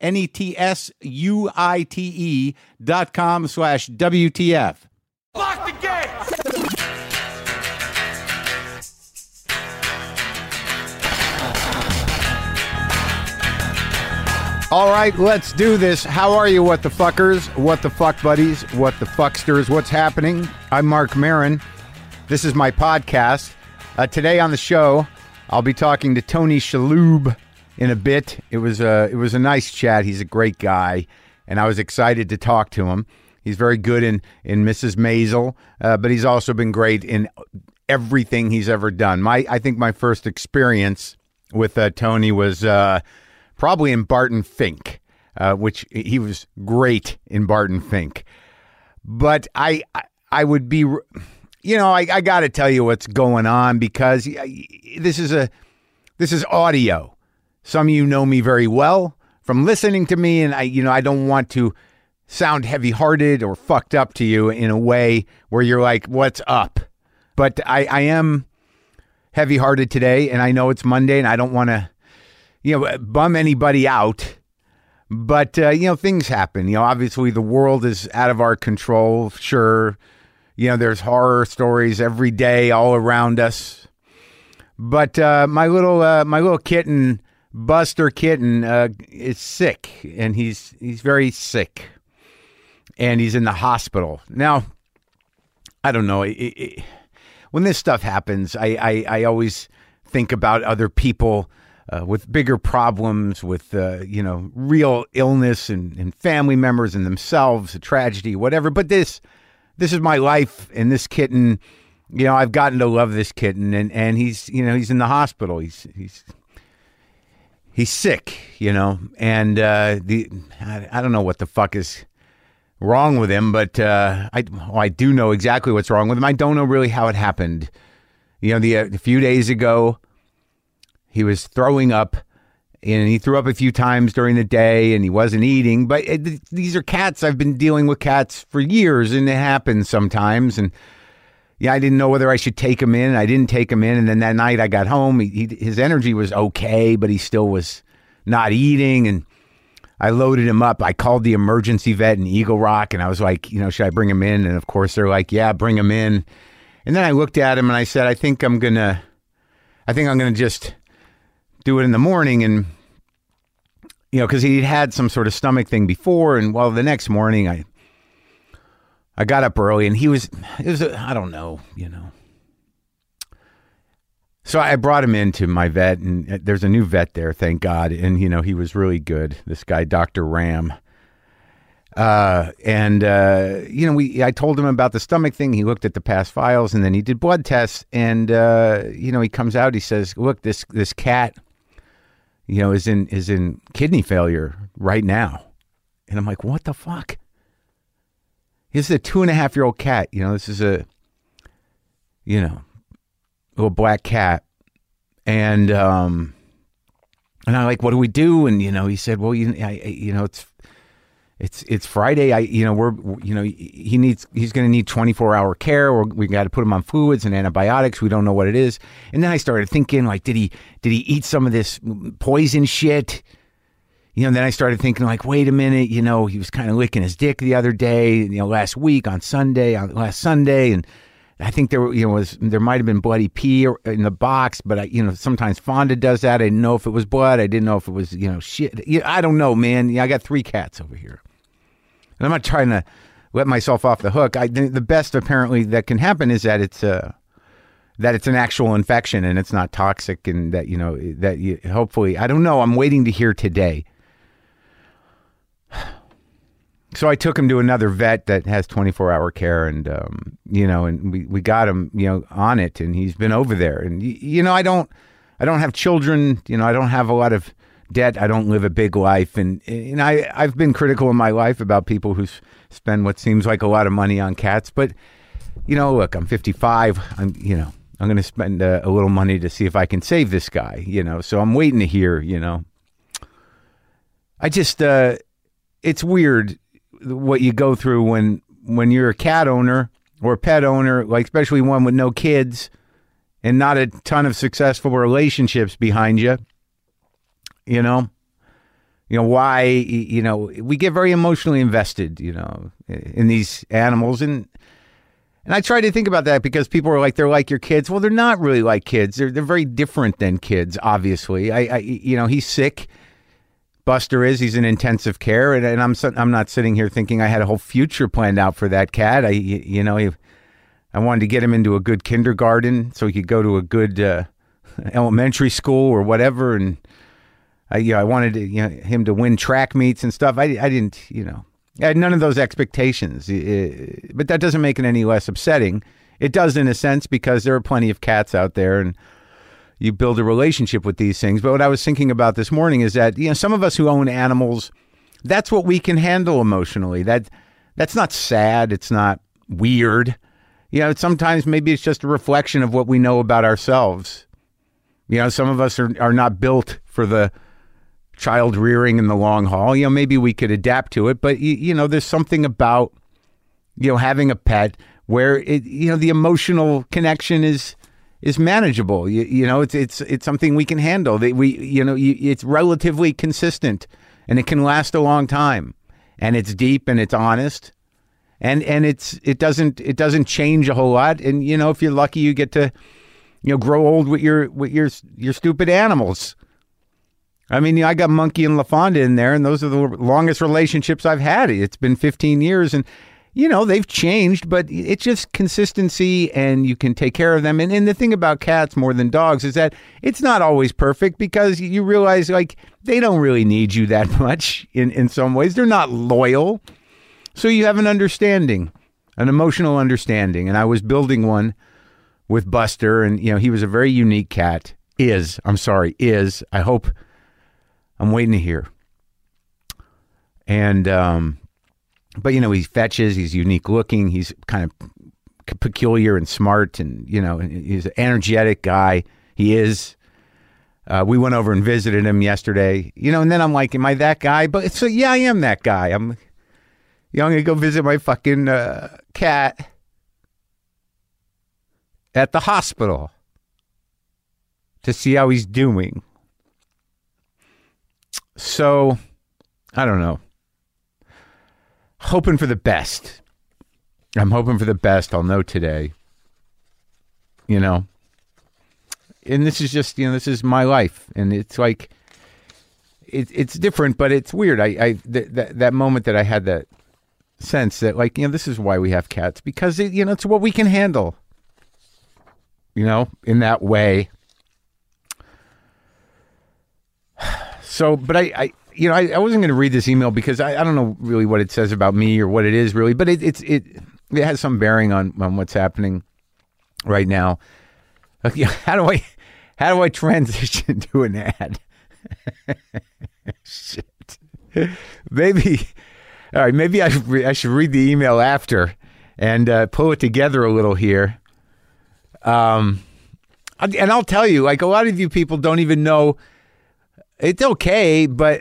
N E T S U I T E dot com slash WTF. Lock the gate! All right, let's do this. How are you, what the fuckers, what the fuck buddies, what the fucksters? What's happening? I'm Marc Maron. This is my podcast. Uh, today on the show, I'll be talking to Tony Shalhoub in a bit. It was a it was a nice chat. He's a great guy, and I was excited to talk to him. He's very good in in Mrs. Maisel, uh, but he's also been great in everything he's ever done. My I think my first experience with uh, Tony was uh, probably in Barton Fink, uh, which he was great in Barton Fink. But I I, I would be, you know, I, I got to tell you what's going on because this is a this is audio. Some of you know me very well from listening to me, and I you know I don't want to sound heavy-hearted or fucked up to you in a way where you're like, "What's up?" But I I am heavy-hearted today, and I know it's Monday, and I don't want to you know, bum anybody out. But, uh, you know, things happen. You know, obviously the world is out of our control. Sure. You know, there's horror stories every day all around us. But uh, my little uh, my little kitten, Buster kitten, uh, is sick, and he's he's very sick, and he's in the hospital now. I don't know. It, it, when this stuff happens, I, I, I always think about other people uh, with bigger problems, with uh, you know real illness and, and family members and themselves, a tragedy, whatever. But this this is my life, and this kitten, you know, I've gotten to love this kitten, and and he's you know he's in the hospital. He's he's he's sick, you know, and uh, the I, I don't know what the fuck is wrong with him, but uh, I well, I do know exactly what's wrong with him. I don't know really how it happened. You know, the a few days ago, he was throwing up, and he threw up a few times during the day, and he wasn't eating. But it, these are cats. I've been dealing with cats for years, and it happens sometimes. And yeah, I didn't know whether I should take him in. I didn't take him in, and then that night I got home. He, he, his energy was okay, but he still was not eating, and I loaded him up. I called the emergency vet in Eagle Rock, and I was like, you know, should I bring him in? And of course, they're like, yeah, bring him in. And then I looked at him and I said, I think I'm gonna, I think I'm gonna just do it in the morning and you know because he'd had some sort of stomach thing before and well the next morning i i got up early and he was it was I don't know you know so i brought him into my vet and uh, there's a new vet there thank god and you know he was really good this guy dr ram uh, and uh, you know, we I told him about the stomach thing. He looked at the past files, and then he did blood tests. And uh, you know, he comes out. He says, "Look, this this cat you know, is in is in kidney failure right now. And I'm like, what the fuck? This is a two and a half year old cat. You know, this is a, you know, little black cat. And, um, and I'm like, what do we do? And, you know, he said, well, you, I, you know, it's it's it's Friday. I you know we're you know he needs he's going to need 24 hour care. Or we got to put him on fluids and antibiotics. We don't know what it is. And then I started thinking like, did he did he eat some of this poison shit? You know, then I started thinking like, wait a minute. You know, he was kind of licking his dick the other day. You know, last week on Sunday on last Sunday and. I think there you know was there might have been bloody pee in the box, but I, you know sometimes Fonda does that. I didn't know if it was blood. I didn't know if it was you know shit. I don't know, man. I got three cats over here. And I'm not trying to let myself off the hook. I the best apparently that can happen is that it's a that it's an actual infection and it's not toxic and that you know that you hopefully I don't know I'm waiting to hear today. So I took him to another vet that has 24 hour care and um, you know and we, we got him you know on it and he's been over there. And you know I don't I don't have children you know I don't have a lot of debt. I don't live a big life. And and I I've been critical in my life about people who spend what seems like a lot of money on cats. But you know look I'm 55 I'm you know I'm going to spend a, a, little money to see if I can save this guy, you know. So I'm waiting to hear, you know. I just, uh, it's weird what you go through when when you're a cat owner or a pet owner, like especially one with no kids and not a ton of successful relationships behind you. You know, you know why? You know, we get very emotionally invested, you know, in these animals and and I try to think about that because people are like, they're like your kids. Well, they're not really like kids. They're, they're very different than kids, obviously. I, I you know, he's sick. Buster is. He's in intensive care, and, and I'm I'm not sitting here thinking I had a whole future planned out for that cat. I you know I wanted to get him into a good kindergarten so he could go to a good uh, elementary school or whatever, and I you know, I wanted to, you know, him to win track meets and stuff. I I didn't you know I had none of those expectations, but that doesn't make it any less upsetting. It does in a sense because there are plenty of cats out there and you build a relationship with these things. But what I was thinking about this morning is that, you know, some of us who own animals, that's what we can handle emotionally. That that's not sad, it's not weird. You know, sometimes maybe it's just a reflection of what we know about ourselves. You know, some of us are, are not built for the child rearing in the long haul. You know, maybe we could adapt to it, but you, you know, there's something about you know having a pet where it you know the emotional connection is is manageable. You, you know, it's it's it's something we can handle. That we you know you, it's relatively consistent and it can last a long time, and it's deep and it's honest, and and it's it doesn't it doesn't change a whole lot. And you know, if you're lucky, you get to you know grow old with your with your your stupid animals. I mean, I got Monkey and LaFonda in there, and those are the longest relationships I've had. It's been 15 years, and you know they've changed, but it's just consistency, and you can take care of them. And, and the thing about cats more than dogs is that it's not always perfect because you realize like they don't really need you that much in in some ways. They're not loyal, so you have an understanding, an emotional understanding. And I was building one with Buster, and you know he was a very unique cat. Is I'm sorry, is I hope I'm waiting to hear. And, um, but you know, he fetches, he's unique looking, he's kind of peculiar and smart, and, you know, he's an energetic guy. He is. Uh, we went over and visited him yesterday, you know, and then I'm like, am I that guy? But so, yeah, I am that guy. I'm, you know, I'm to go visit my fucking uh, cat at the hospital to see how he's doing. So, I don't know. Hoping for the best. I'm hoping for the best. I'll know today. You know, and this is just you know this is my life, and it's like it, it's different, but it's weird. I, I th- that that moment that I had that sense that like you know this is why we have cats because it, you know it's what we can handle. You know, in that way. So, but I, I you know, I, I wasn't going to read this email because I, I don't know really what it says about me or what it is really, but it, it's it it has some bearing on on what's happening right now. How do I how do I transition to an ad? Shit. Maybe all right. Maybe I should I should read the email after and uh, pull it together a little here. Um, and I'll tell you, like a lot of you people don't even know it's okay, but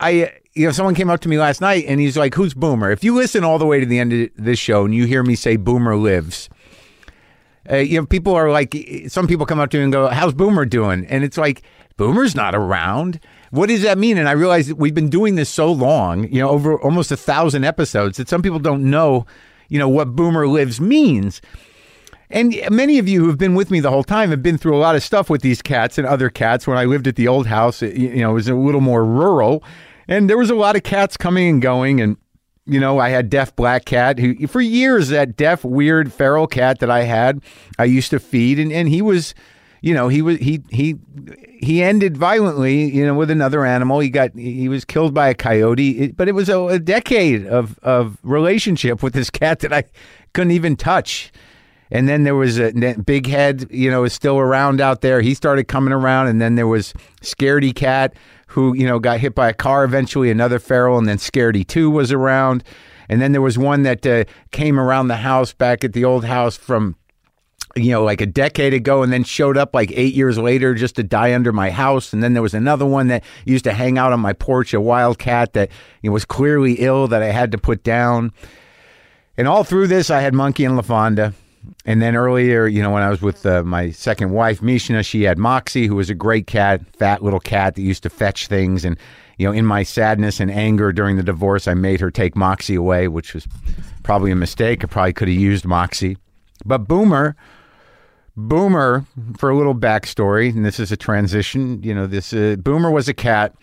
I, you know, someone came up to me last night and he's like, "Who's Boomer?" If you listen all the way to the end of this show and you hear me say Boomer lives, uh, you know, people are like, some people come up to me and go, "How's Boomer doing?" And it's like, Boomer's not around. What does that mean? And I realize we've been doing this so long, you know, over almost a thousand episodes, that some people don't know, you know, what Boomer lives means. And many of you who have been with me the whole time have been through a lot of stuff with these cats and other cats. When I lived at the old house, it, you know, it was a little more rural, and there was a lot of cats coming and going, and You know, I had deaf black cat who, for years, that deaf, weird feral cat that I had, I used to feed, and, and he was, you know, he was he he he ended violently, you know, with another animal. He got he was killed by a coyote, it, but it was a, a decade of of relationship with this cat that I couldn't even touch. And then there was a big head, you know, is still around out there. He started coming around, and then there was Scaredy Cat, who you know got hit by a car eventually, another feral, and then Scaredy Two was around, and then there was one that uh, came around the house back at the old house from you know, like a decade ago and then showed up like eight years later just to die under my house. And then there was another one that used to hang out on my porch, a wildcat that you know, was clearly ill that I had to put down. And all through this, I had Monkey and LaFonda. And then earlier, you know, when I was with uh, my second wife, Mishna, she had Moxie, who was a great cat, fat little cat that used to fetch things. And, you know, in my sadness and anger during the divorce, I made her take Moxie away, which was probably a mistake. I probably could have used Moxie. But Boomer, Boomer, for a little backstory, and this is a transition. You know, this uh, Boomer was a cat.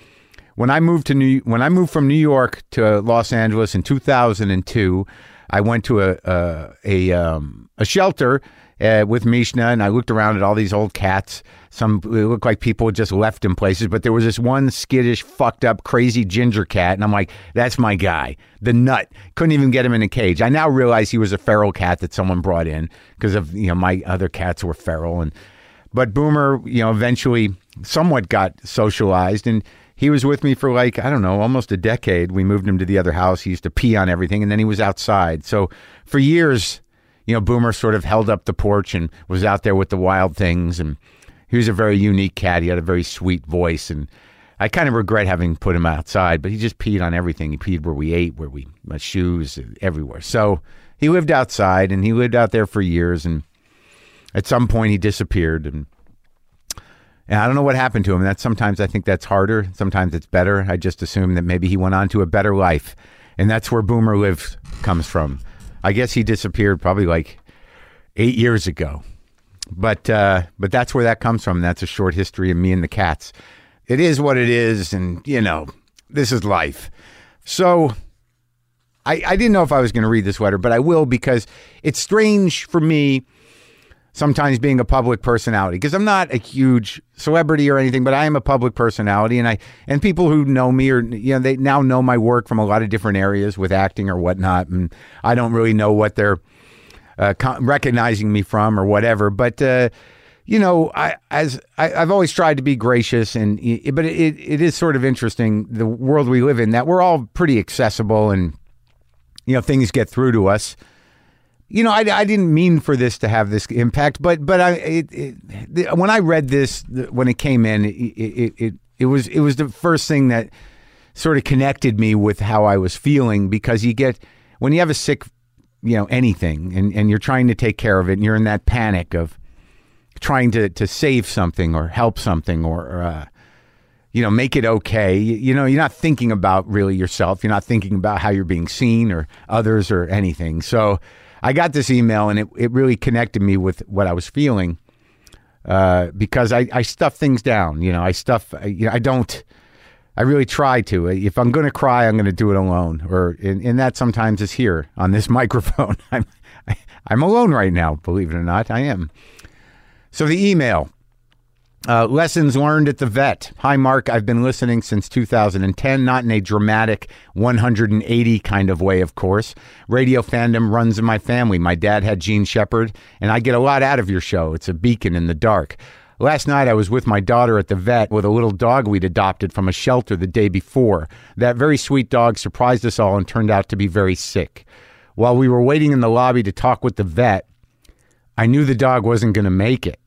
When I moved to New, when I moved from New York to Los Angeles in 2002, I went to a a a, um, a shelter uh, with Mishna, and I looked around at all these old cats. Some looked like people just left in places, but there was this one skittish, fucked up, crazy ginger cat, and I'm like, that's my guy, the nut. Couldn't even get him in a cage. I now realize he was a feral cat that someone brought in because of you know my other cats were feral, and but Boomer, you know, eventually somewhat got socialized and he was with me for like I don't know, almost a decade. We moved him to the other house. He used to pee on everything, and then he was outside. So for years, you know, Boomer sort of held up the porch and was out there with the wild things. And he was a very unique cat. He had a very sweet voice, and I kind of regret having put him outside. But he just peed on everything. He peed where we ate, where we my shoes, everywhere. So he lived outside, and he lived out there for years. And at some point, he disappeared, and and I don't know what happened to him. That sometimes I think that's harder. Sometimes it's better. I just assume that maybe he went on to a better life, and that's where Boomer lives comes from. I guess he disappeared probably like eight years ago, but uh, but that's where that comes from. That's a short history of me and the cats. It is what it is, and you know this is life. So I, I didn't know if I was going to read this letter, but I will because it's strange for me sometimes being a public personality because I'm not a huge celebrity or anything, but I am a public personality, and I and people who know me or you know they now know my work from a lot of different areas with acting or whatnot, and I don't really know what they're uh, recognizing me from or whatever, but. Uh, you know, I as I, have always tried to be gracious, and but it it is sort of interesting the world we live in that we're all pretty accessible, and you know things get through to us you know, I, I didn't mean for this to have this impact, but but I it, it, when I read this when it came in, it, it it it was it was the first thing that sort of connected me with how I was feeling because you get when you have a sick, you know, anything, and and you're trying to take care of it, and you're in that panic of trying to to save something or help something or. Uh, you know, make it okay. You, you know, you're not thinking about really yourself. You're not thinking about how you're being seen or others or anything. So, I got this email and it, it really connected me with what I was feeling uh, because I, I stuff things down. You know, I stuff, you know, I don't, I really try to. If I'm going to cry, I'm going to do it alone. Or, and, and that sometimes is here on this microphone. I'm, I, I'm alone right now, believe it or not. I am. So the email uh, lessons learned at the vet. Hi, Mark. I've been listening since 2010, not in a dramatic 180 kind of way, of course. Radio fandom runs in my family. My dad had Jean Shepherd, and I get a lot out of your show. It's a beacon in the dark. Last night, I was with my daughter at the vet with a little dog we'd adopted from a shelter the day before. That very sweet dog surprised us all and turned out to be very sick. While we were waiting in the lobby to talk with the vet, I knew the dog wasn't going to make it.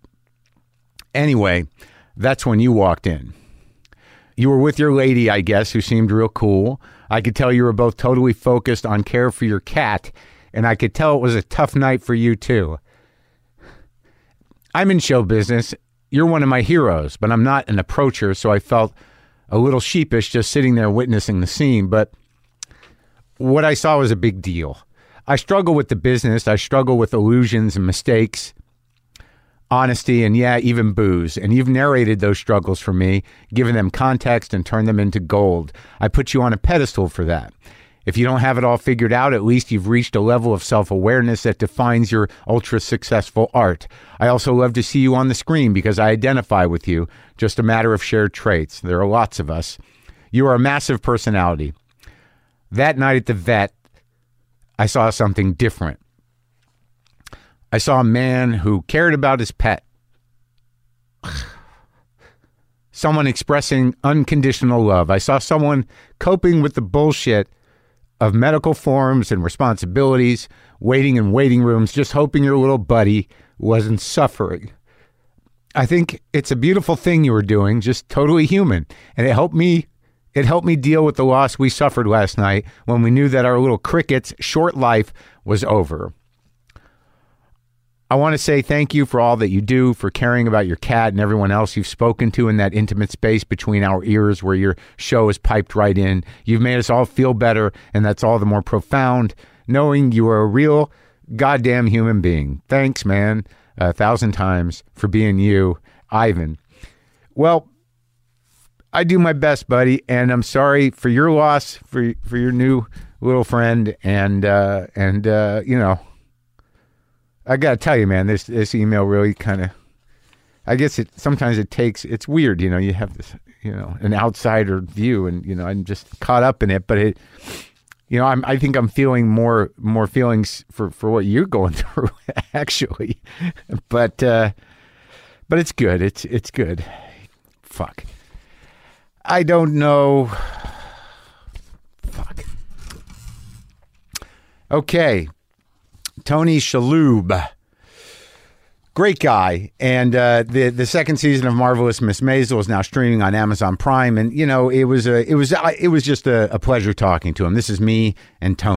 Anyway, that's when you walked in. You were with your lady, I guess, who seemed real cool. I could tell you were both totally focused on care for your cat, and I could tell it was a tough night for you, too. I'm in show business. You're one of my heroes, but I'm not an approacher, so I felt a little sheepish just sitting there witnessing the scene. But what I saw was a big deal. I struggle with the business, I struggle with illusions and mistakes honesty, and yeah, even booze. And you've narrated those struggles for me, given them context and turned them into gold. I put you on a pedestal for that. If you don't have it all figured out, at least you've reached a level of self awareness that defines your ultra successful art. I also love to see you on the screen because I identify with you, just a matter of shared traits. There are lots of us. You are a massive personality. That night at the vet, I saw something different. I saw a man who cared about his pet. Someone expressing unconditional love. I saw someone coping with the bullshit of medical forms and responsibilities, waiting in waiting rooms, just hoping your little buddy wasn't suffering. I think it's a beautiful thing you were doing, just totally human. And it helped me it helped me deal with the loss we suffered last night when we knew that our little cricket's short life was over. I want to say thank you for all that you do, for caring about your cat and everyone else you've spoken to in that intimate space between our ears where your show is piped right in. You've made us all feel better, and that's all the more profound knowing you are a real goddamn human being. Thanks, man, a thousand times for being you, Ivan. Well, I do my best, buddy, and I'm sorry for your loss, for for your new little friend, and uh, and uh, you know I gotta tell you, man, this this email really kind of. I guess it sometimes it takes. It's weird, you know. You have this, you know, an outsider view, and you know, I'm just caught up in it. But it, you know, I'm. I think I'm feeling more more feelings for for what you're going through, actually. But uh, but it's good. It's it's good. Fuck. I don't know. Fuck. Okay, Tony Shalhoub. Great guy, and uh, the the second season of Marvelous Miss Maisel is now streaming on Amazon Prime, and you know it was a it was it was just a, a pleasure talking to him. This is me and Tony.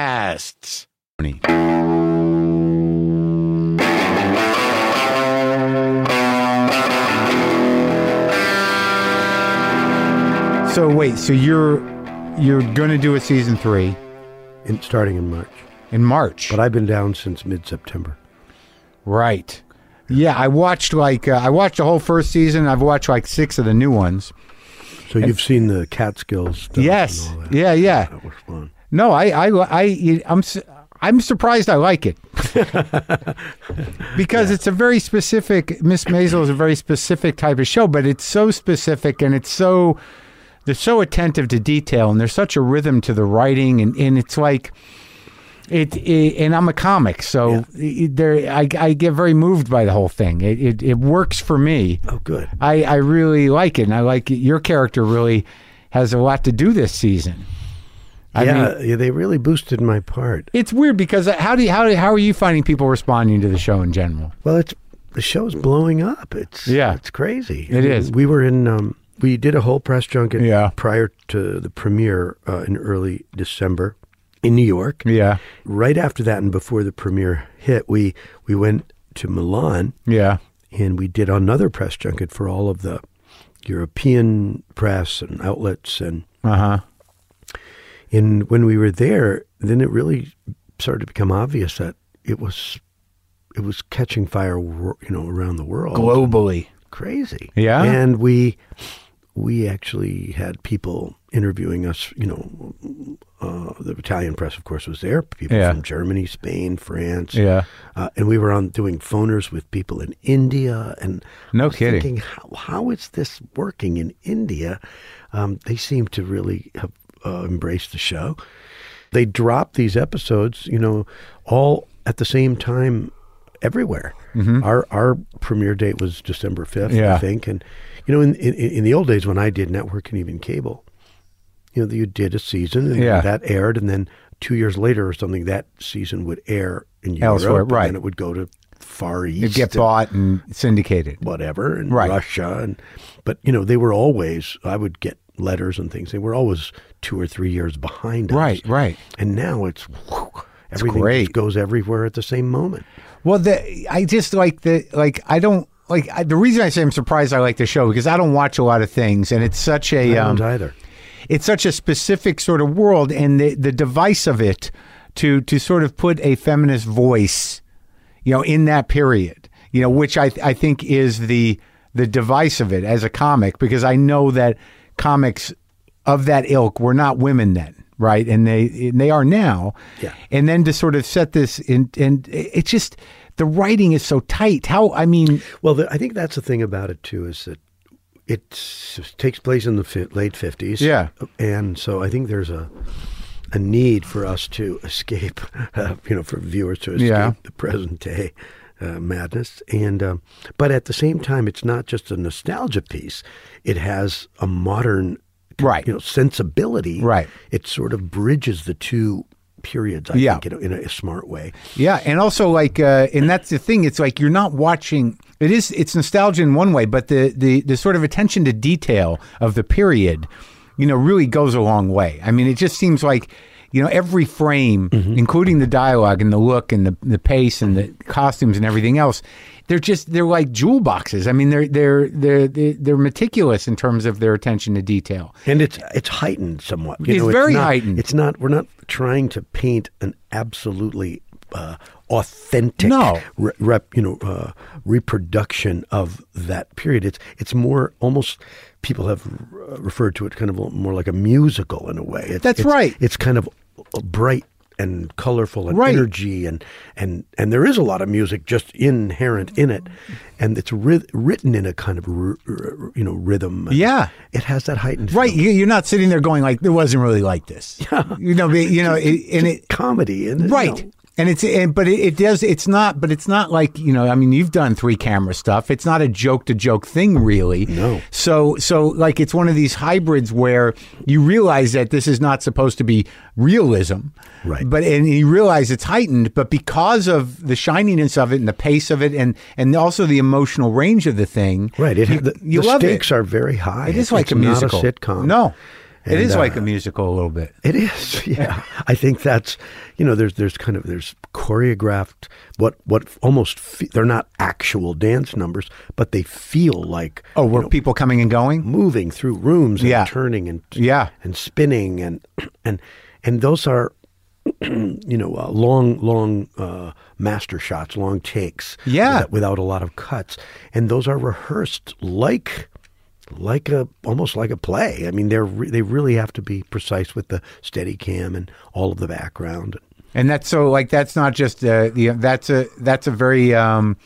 podcasts. So wait, so you're you're going to do a season 3 in, starting in March. in March. But I've been down since mid-September. Right. Yeah, I watched like uh, I watched the whole first season. I've watched like 6 of the new ones. So you've seen the Catskills stuff Yes. and all that. Yeah, yeah. That was fun. No, I, I, I, I'm, I'm surprised I like it because it's a very specific. Miss Maisel is a very specific type of show, but it's so specific and it's so they're so attentive to detail and there's such a rhythm to the writing and, and it's like it, it and I'm a comic, so it, there I, I get very moved by the whole thing. It, it it works for me. Oh, good. I, I really like it, and I like it. your character really has a lot to do this season. I yeah, mean, yeah, they really boosted my part. it's weird because how do you, how do, how are you finding people responding to the show in general? Well, it's the show's blowing up. It's Yeah. it's crazy. It is. We were in. Um, we did a whole press junket Yeah. prior to the premiere uh, in early December in New York. Yeah, Right after that, and before the premiere hit, we we went to Milan yeah, and we did another press junket for all of the European press and outlets and uh huh. And when we were there, then it really started to become obvious that it was it was catching fire, you know, around the world. Globally, Crazy. Yeah? And we we actually had people interviewing us. You know, uh, the Italian press, of course, was there. People Yeah. from Germany, Spain, France. yeah, Uh, and we were on doing phoners with people in India, and No kidding. Thinking, how, how is this working in India? Um, they seem to really have uh, embraced the show. they dropped these episodes, you know, all at the same time everywhere. Our our premiere date was December fifth, Yeah. I think, and you know, in, in in the old days when I did network and even cable, you know, you did a season and Yeah. that aired, and then two years later or something, that season would air in Europe, Elsewhere, and right. then it would go to Far East, It get and bought and syndicated. whatever, and Right. Russia, and but you know, they were always. I would get letters and things. They were always two or three years behind us, Right, right. And now it's. whew, Everything great. just goes everywhere at the same moment. Well, the I just like the like I don't like I, the reason I say I'm surprised I like the show because I don't watch a lot of things and it's such a I um, don't either. it's such a specific sort of world and the the device of it to to sort of put a feminist voice you know in that period you know which I I think is the the device of it as a comic because I know that comics of that ilk were not women then right and they and they are now Yeah. and then to sort of set this in and it just the writing is so tight how I mean Well, the, I think that's the thing about it too is that it takes place in the fi- late fifties. Yeah. and so I think there's a a need for us to escape, uh, you know, for viewers to escape Yeah. the present day uh, madness. And um, but at the same time, it's not just a nostalgia piece; it has a modern, Right. you know, sensibility. Right. It sort of bridges the two periods. I Yeah. think in a, in a smart way. Yeah, and also like, uh, and that's the thing. It's like you're not watching. It is. It's nostalgia in one way, but the the the sort of attention to detail of the period, you know, really goes a long way. I mean, it just seems like. You know, every frame, including the dialogue and the look and the, the pace and the costumes and everything else, they're just they're like jewel boxes. I mean, they're they're they're they're, they're meticulous in terms of their attention to detail. And it's it's heightened somewhat. You It's know, very not, heightened. It's not. We're not trying to paint an absolutely uh, authentic, No. re- rep, you know, uh, reproduction of that period. It's it's more almost. People have uh, referred to it kind of more like a musical in a way. It's, That's it's- right. It's kind of bright and colorful and Right. energy and and and there is a lot of music just inherent in it, and it's ri- written in a kind of r- r- you know rhythm. Yeah. it has that heightened Right, feel. you're not sitting there going like, "It wasn't really like this." yeah. You know, you know, it, and it comedy and right you know, and it's and, but it, it does it's not but it's not like you know i mean you've done three camera stuff it's not a joke to joke thing really No. so so like it's one of these hybrids where you realize that this is not supposed to be realism Right. but and you realize it's heightened but because of the shininess of it and the pace of it and and also the emotional range of the thing right. It, you, the, you the stakes it are very high. it is It's like a not musical sitcom. no it And, is like uh, a musical a little bit It is, yeah. I think that's you know there's there's kind of there's choreographed what what almost fe- they're not actual dance numbers, but they feel like oh you were know, people coming and going moving through rooms and Yeah. turning and Yeah. and spinning and and and those are you know uh, long long uh, master shots, long takes, Yeah. without, without a lot of cuts, and those are rehearsed like like a almost like a play. I mean, they're re- they really have to be precise with the steady cam and all of the background. And that's so like that's not just uh, the that's a that's a very um,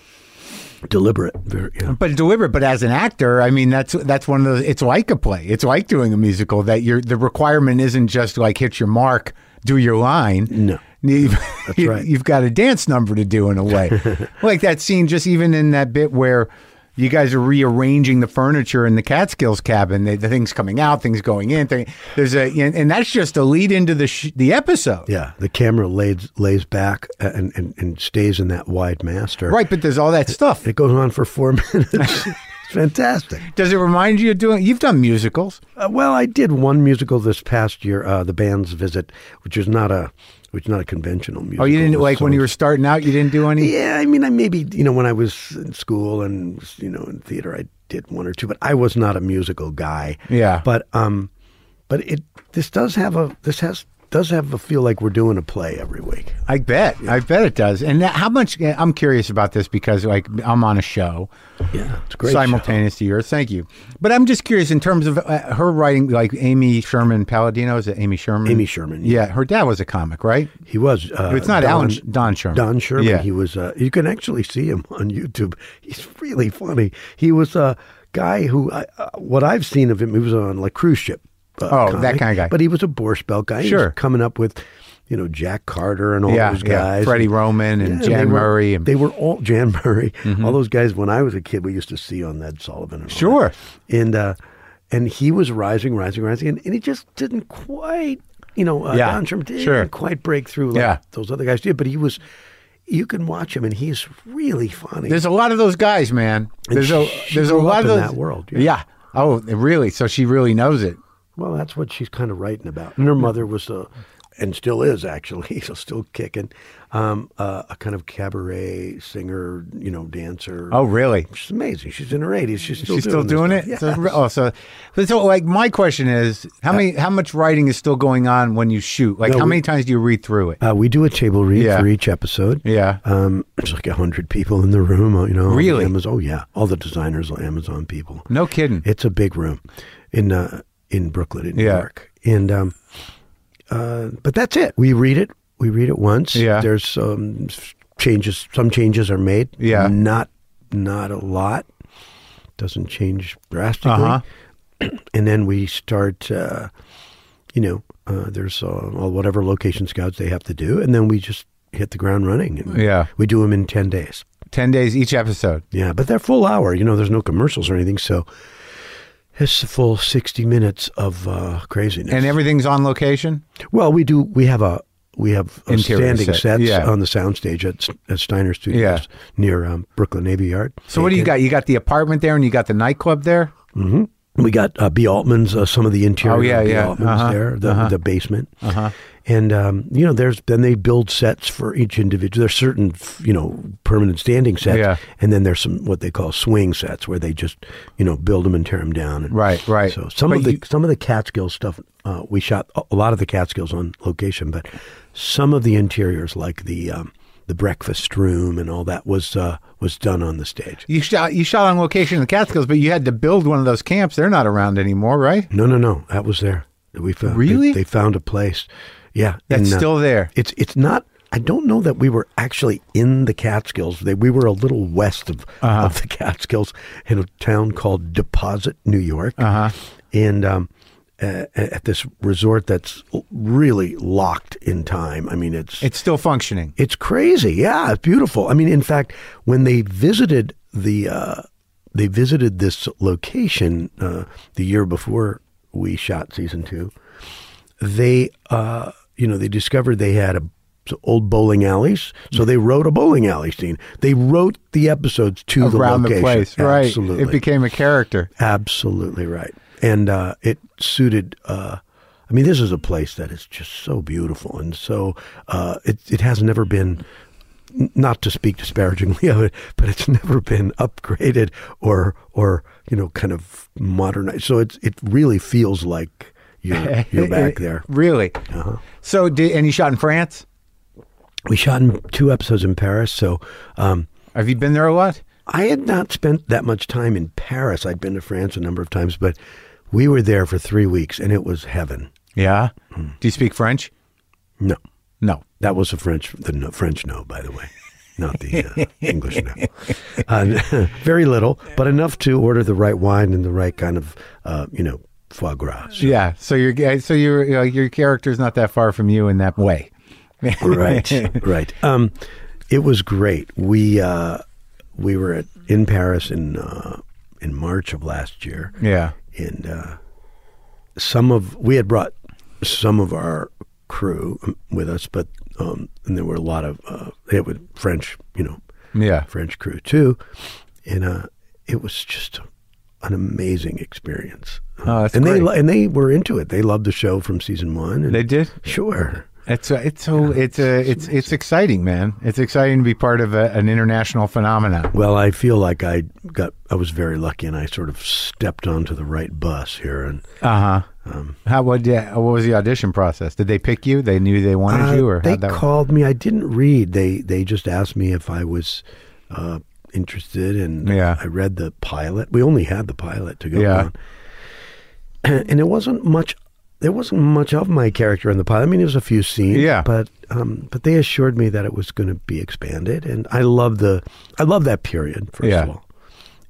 Deliberate, very, yeah. but deliberate. But as an actor, I mean that's that's one of those. It's like a play. It's like doing a musical. That you're the requirement isn't just like hit your mark, do your line. No. You've, That's right. You've got a dance number to do in a way, like that scene. Just even in that bit where you guys are rearranging the furniture in the Catskills cabin, the, the things coming out, things going in. Thing, there's a and, and that's just a lead into the sh- the episode. Yeah, the camera lays lays back and, and, and stays in that wide master. Right, but there's all that stuff. It goes on for four minutes. it's fantastic. Does it remind you of doing? You've done musicals. Uh, well, I did one musical this past year, uh, the band's visit, which is not a which is not a conventional musical. Oh, you didn't like when you were starting out. You didn't do any. Yeah, I mean, I maybe you know when I was in school and you know in theater, I did one or two, but I was not a musical guy. Yeah. But um, but it this does have a this has does have a feel like we're doing a play every week. I bet. I bet it does. And that, how much? I'm curious about this because like I'm on a show Yeah, it's great. show. simultaneous to yours. Thank you. But I'm just curious in terms of uh, her writing, like Amy Sherman Palladino. Is it Amy Sherman? Amy Sherman. Yeah, her dad was a comic, right? He was. Uh, it's not Don, Alan Don Sherman. Don Sherman. Yeah. He was. Uh, you can actually see him on YouTube. He's really funny. He was a guy who, uh, what I've seen of him, he was on like cruise ship. Uh, Oh, that kind of guy. But he was a Borscht Belt guy. Sure. coming up with, you know Jack Carter and all yeah, those yeah. guys. Freddie Roman and Yeah, Jan were- Murray. And, Mm-hmm. They were all Jan Murray, all those guys. When I was a kid, we used to see on Ed Sullivan. And Sure. that. and uh, and he was rising, rising, rising, and, and he just didn't quite, you know, uh, Yeah, Don didn't sure. quite break through like Yeah. those other guys did. But he was, you can watch him, and he's really funny. there's a lot of those guys, man. And There's a there's a lot of in those. that world, Yeah. yeah. Oh, really? So she really knows it. Well, that's what she's kind of writing about. And her mother was a, and still is actually, so still kicking, um, uh, a kind of cabaret singer, you know, dancer. Oh, really? She's amazing. She's in her 80s. She's still She's doing still doing it. stuff. So, oh, so, but so like my question is, how many, how much writing is still going on when you shoot? Like, No, how we- many times do you read through it? Uh, we do a table read Yeah. for each episode. Yeah. Um, there's like a hundred people in the room. uh, You know, Really? Amazon, oh yeah, all the designers are Amazon people. No kidding. It's a big room in uh, in Brooklyn, in New Yeah. York, and um, uh, but that's it. We read it. We read it once. Yeah. There's um, changes. Some changes are made. Yeah. Not not a lot. Doesn't change drastically. Uh-huh. And then we start. Uh, you know, uh, there's uh, all whatever location scouts they have to do, and then we just hit the ground running. And Yeah. We do them in ten days. 10 days each episode. Yeah, but they're full hour. You know, there's no commercials or anything, so it's a full sixty minutes of uh, craziness. And everything's on location? well, we do. We have a we have a Interior standing set, sets yeah. on the soundstage at, at Steiner Studios Yeah. near um, Brooklyn Navy Yard. So what do you got? You got the apartment there and you got the nightclub there? We got uh, B. Altman's, uh, some of the interior Oh, yeah, B. yeah. Altman's Uh-huh, there, the, uh-huh. the basement. Uh-huh. And, um, you know, there's then they build sets for each individual. There's certain, you know, permanent standing sets. Yeah. And then there's some what they call swing sets where they just, you know, build them and tear them down. And Right, right. So some But of the you- some of the Catskills stuff, uh, we shot a- a lot of the Catskills on location, but some of the interiors, like the um, the breakfast room and all that, was uh, was done on the stage. You shot you shot on location in the Catskills, but you had to build one of those camps. They're not around anymore, right? No, no, no, that was there. We found Really? they, they found a place. Yeah, That's in, uh, still there. It's it's not. I don't know that we were actually in the Catskills. They, we were a little west of Uh-huh. of the Catskills in a town called Deposit, New York, Uh-huh. and um, uh, at this resort that's really locked in time. I mean, it's It's still functioning. it's crazy. Yeah, it's beautiful. I mean, in fact, when they visited the uh, they visited this location uh, the year before we shot season two, they uh, you know they discovered they had a old bowling alleys, so they wrote a bowling alley scene. They wrote the episodes to Around the the location. place, right? Absolutely, It became a character. Absolutely right. And uh, it suited. Uh, I mean, this is a place that is just so beautiful, and so uh, it it has never been. Not to speak disparagingly of it, but it's never been upgraded or or you know kind of modernized. So it's it really feels like you're you're back there. Really? Uh-huh. So did and you shot in France? We shot in two episodes in Paris, so um, Have you been there a lot? I had not spent that much time in Paris. I'd been to France a number of times, but we were there for three weeks, and it was heaven. Yeah. Hmm. Do you speak French? No, No. that was a French, the no, French no, by the way, not the uh, English no. Uh, very little, but enough to order the right wine and the right kind of, uh, you know, foie gras. So- Yeah. So your so your uh, your character's not that far from you in that way. right, right. Um, it was great. We uh, we were at, in Paris in uh, in March of last year. Yeah. And uh, some of we had brought some of our crew with us, but um, and there were a lot of uh, they French, you know, Yeah. French crew too, and uh, it was just an amazing experience. Oh, and they great. lo- and they were into it. They loved the show from season one. And They did. sure. It's uh, it's so it's uh, it's it's exciting, man. It's exciting to be part of a, an international phenomenon. Well, I feel like I got I was very lucky, and I sort of stepped onto the right bus here, and Uh huh. Um, How what? Yeah, what was the audition process? Did they pick you? They knew they wanted Uh, you, or they how'd work? called me. I didn't read. They they just asked me if I was uh, interested, and Yeah. I read the pilot. We only had the pilot to go Yeah. on, and it wasn't much. There wasn't much of my character in the pilot. I mean, there was a few scenes, Yeah. But um, but they assured me that it was going to be expanded, and I love the I love that period first Yeah. of all,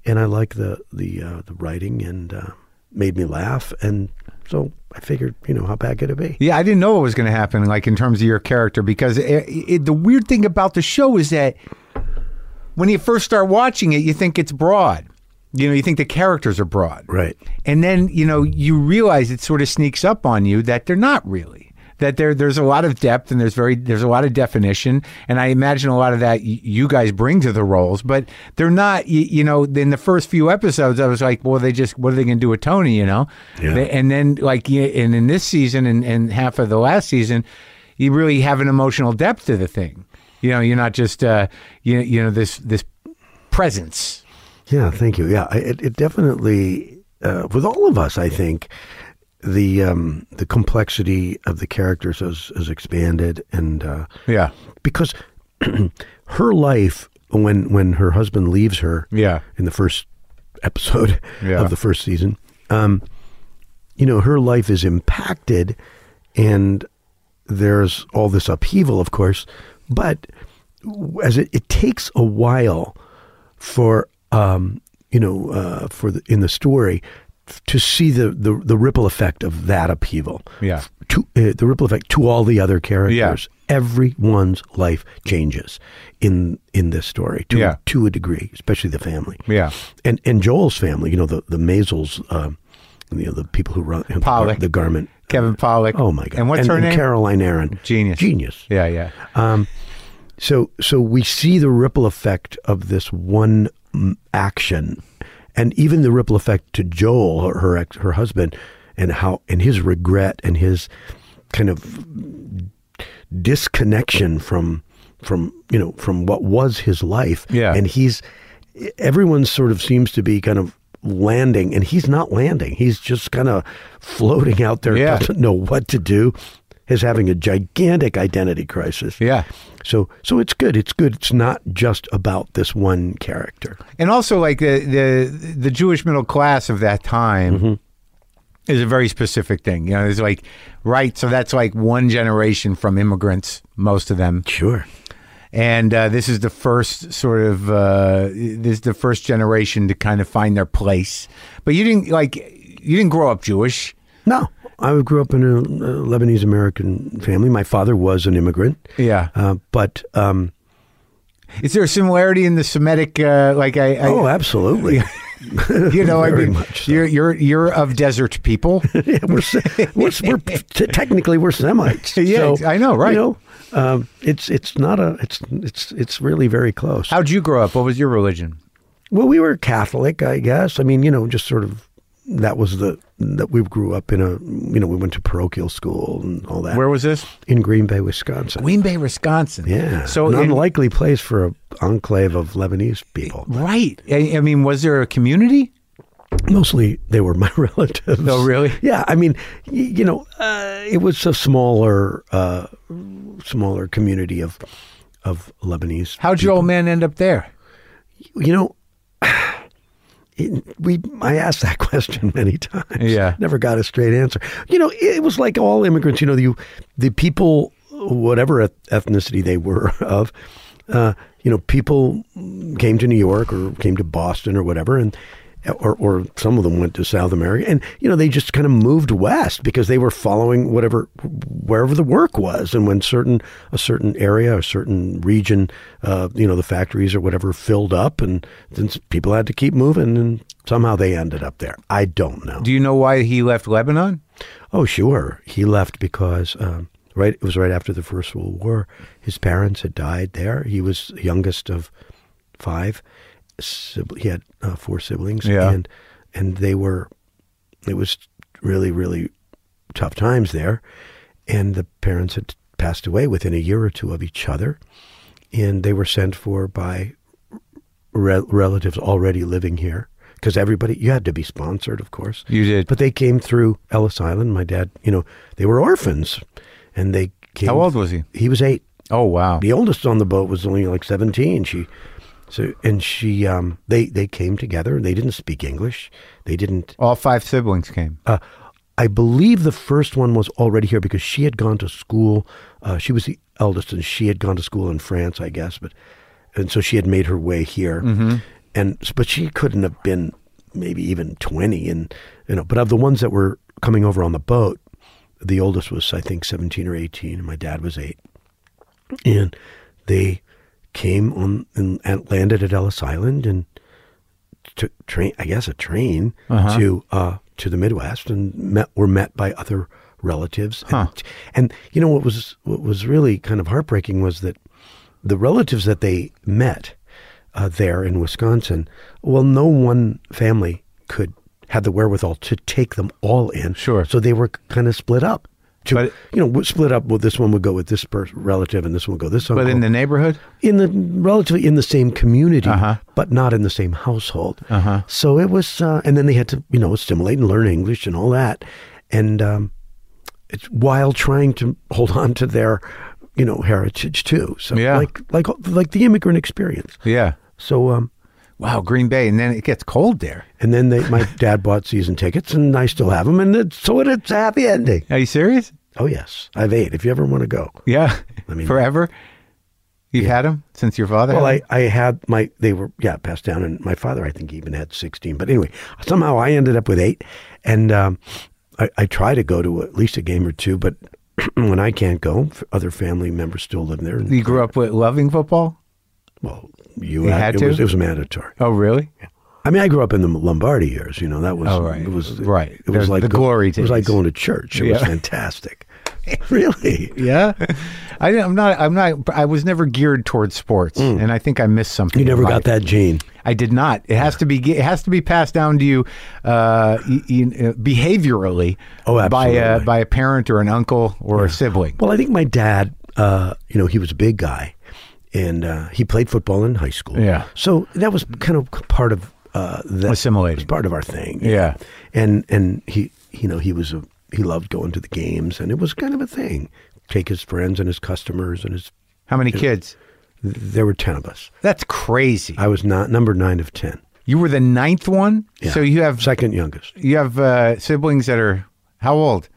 and I like the the uh, the writing and uh, made me laugh, and so I figured, you know, how bad could it be? Yeah, I didn't know what was going to happen, like in terms of your character, because it, it, the weird thing about the show is that when you first start watching it, you think it's broad. You know, you think the characters are broad. Right. And then, you know, you realize it sort of sneaks up on you that they're not really. That there, there's a lot of depth and there's very, there's a lot of definition, and I imagine a lot of that y- you guys bring to the roles, but they're not. You, you know, in the first few episodes, I was like, well, they just, what are they going to do with Tony? You know, Yeah. They- and then like, and in this season and, and half of the last season, you really have an emotional depth to the thing. You know, you're not just, uh, you, you know, this this presence. Yeah, thank you. Yeah, it, it definitely, uh, with all of us, I think the um, the complexity of the characters has, has expanded, and uh, Yeah, because her life when when her husband leaves her, Yeah. in the first episode Yeah. of the first season, um, you know, her life is impacted, and there's all this upheaval, of course, but as it, it takes a while for um, you know uh, for the, in the story to see the, the the ripple effect of that upheaval. Yeah. To uh, the ripple effect to all the other characters. Everyone's life changes in in this story to Yeah. to a degree, especially the family. Yeah. And and Joel's family, you know, the the Maisels, um, you know, the people who run the, Pollak. the garment. Kevin Pollak. Oh my god! And what's and, her and name? Caroline Aaron. Genius. Genius. Yeah, yeah. So so we see the ripple effect of this one action, and even the ripple effect to Joel, her her, ex, her husband, and how and his regret and his kind of disconnection from from you know from what was his life. Yeah. and he's everyone sort of seems to be kind of landing, and he's not landing. He's just kind of floating out there, Yeah. doesn't know what to do. Is having a gigantic identity crisis. Yeah. So so it's good. It's good. It's not just about this one character. And also, like the the the Jewish middle class of that time Mm-hmm. is a very specific thing. You know, it's like right. So that's like one generation from immigrants, most of them, Sure. and uh, this is the first sort of uh, this is the first generation to kind of find their place. But you didn't like you didn't grow up Jewish. No, I grew up in a, Lebanese American family. My father was an immigrant. Yeah. Uh, but um, Is there a similarity in the Semitic? Uh, like I, I oh, absolutely. you know, I mean, much so. you're you're you're of desert people. yeah, we're, we're, we're t- technically we're Semites. Yeah, So, I know, right. You know, um, it's it's not a it's it's it's really very close. How'd you grow up? What was your religion? Well, we were Catholic, I guess. I mean, you know, just sort of that was the that we grew up in a you know we went to parochial school and all that Where was this? in Green Bay, Wisconsin. Green Bay, Wisconsin. Yeah, So an in- unlikely place for an enclave of Lebanese people. right. I, I mean, was there a community? Mostly, they were my relatives. Oh, really? Yeah, I mean, y- you know, uh, it was a smaller, uh, smaller community of of Lebanese. How'd your old man end up there? You know, it, we I asked that question many times. Yeah. never got a straight answer. You know, it was like all immigrants. You know, you the people, whatever ethnicity they were of, uh, you know, people came to New York or came to Boston or whatever, and or or some of them went to South America, and you know, they just kind of moved west because they were following whatever wherever the work was, and when certain a certain area, a certain region, uh, you know, the factories or whatever filled up, and then people had to keep moving, and somehow they ended up there. I don't know. Do you know why he left Lebanon? Oh, sure. He left because um, right. It was right after the First World War. His parents had died there. He was the youngest of five. He had uh, four siblings, Yeah. and and they were. It was really really tough times there, and the parents had passed away within a year or two of each other, and they were sent for by re- relatives already living here because everybody you had to be sponsored, of course. You did. But they came through Ellis Island. My dad, you know, they were orphans, and they came. How old was he? He was eight. Oh wow. The oldest on the boat was only like seventeen. She, so and she, um, they they came together. And they didn't speak English. They didn't. All five siblings came. Uh, I believe the first one was already here because she had gone to school. Uh, she was the eldest, and she had gone to school in France, I guess. But and so she had made her way here, and but she couldn't have been maybe even twenty, and you know. But of the ones that were coming over on the boat. The oldest was, I think, 17 or 18, and my dad was eight. And they came on and, and landed at Ellis Island and took train, I guess, a train Uh-huh. to uh, to the Midwest, and met were met by other relatives. Huh. And, and you know what was what was really kind of heartbreaking was that the relatives that they met uh, there in Wisconsin, well, no one family could had the wherewithal to take them all in. Sure. So they were kind of split up. To, But- you know, split up. Well, this one would go with this per- relative, and this one would go this one. But in the neighborhood? in the relatively in the same community, Uh-huh. but not in the same household. Uh-huh. So it was, uh, and then they had to, you know, assimilate and learn English and all that, and um, it's while trying to hold on to their, you know, heritage too. So Yeah. like like like the immigrant experience. Yeah. So um, Wow, Green Bay, and then it gets cold there. and then they, my dad bought season tickets, and I still have them, and it's, so it's a happy ending. Are you serious? Oh yes, I've eight. If you ever want to go. Yeah. I mean- forever. You've had them since your father. Well, I, I had my, they were, yeah, passed down. And my father, I think, even had 16. But anyway, somehow I ended up with eight. And um, I, I try to go to at least a game or two. But when I can't go, other family members still live there. you grew up with loving football. well, you, You had, had it to? Was, it was mandatory. Oh, really? I mean, I grew up in the Lombardi years. You know, that was, Oh, right. it was, Right. It was like the glory It was like going to church. It was fantastic. really? Yeah. I, I'm not. I'm not. I was never geared towards sports, and I think I missed something. You never life. got that gene. I did not. It has to be. It has to be passed down to you, uh, uh, behaviorally. Oh, by a by a parent or an uncle or a sibling. Well, I think my dad, uh, you know, he was a big guy, and uh, he played football in high school. Yeah. So that was kind of part of uh, that. Assimilating. was part of our thing. Yeah. And and he, you know, he was a he loved going to the games, and it was kind of a thing. Take his friends and his customers and his. How many kids? There were ten of us. That's crazy. I was not number nine of ten. You were the ninth one, Yeah. so you have Second youngest. you have uh, siblings that are how old?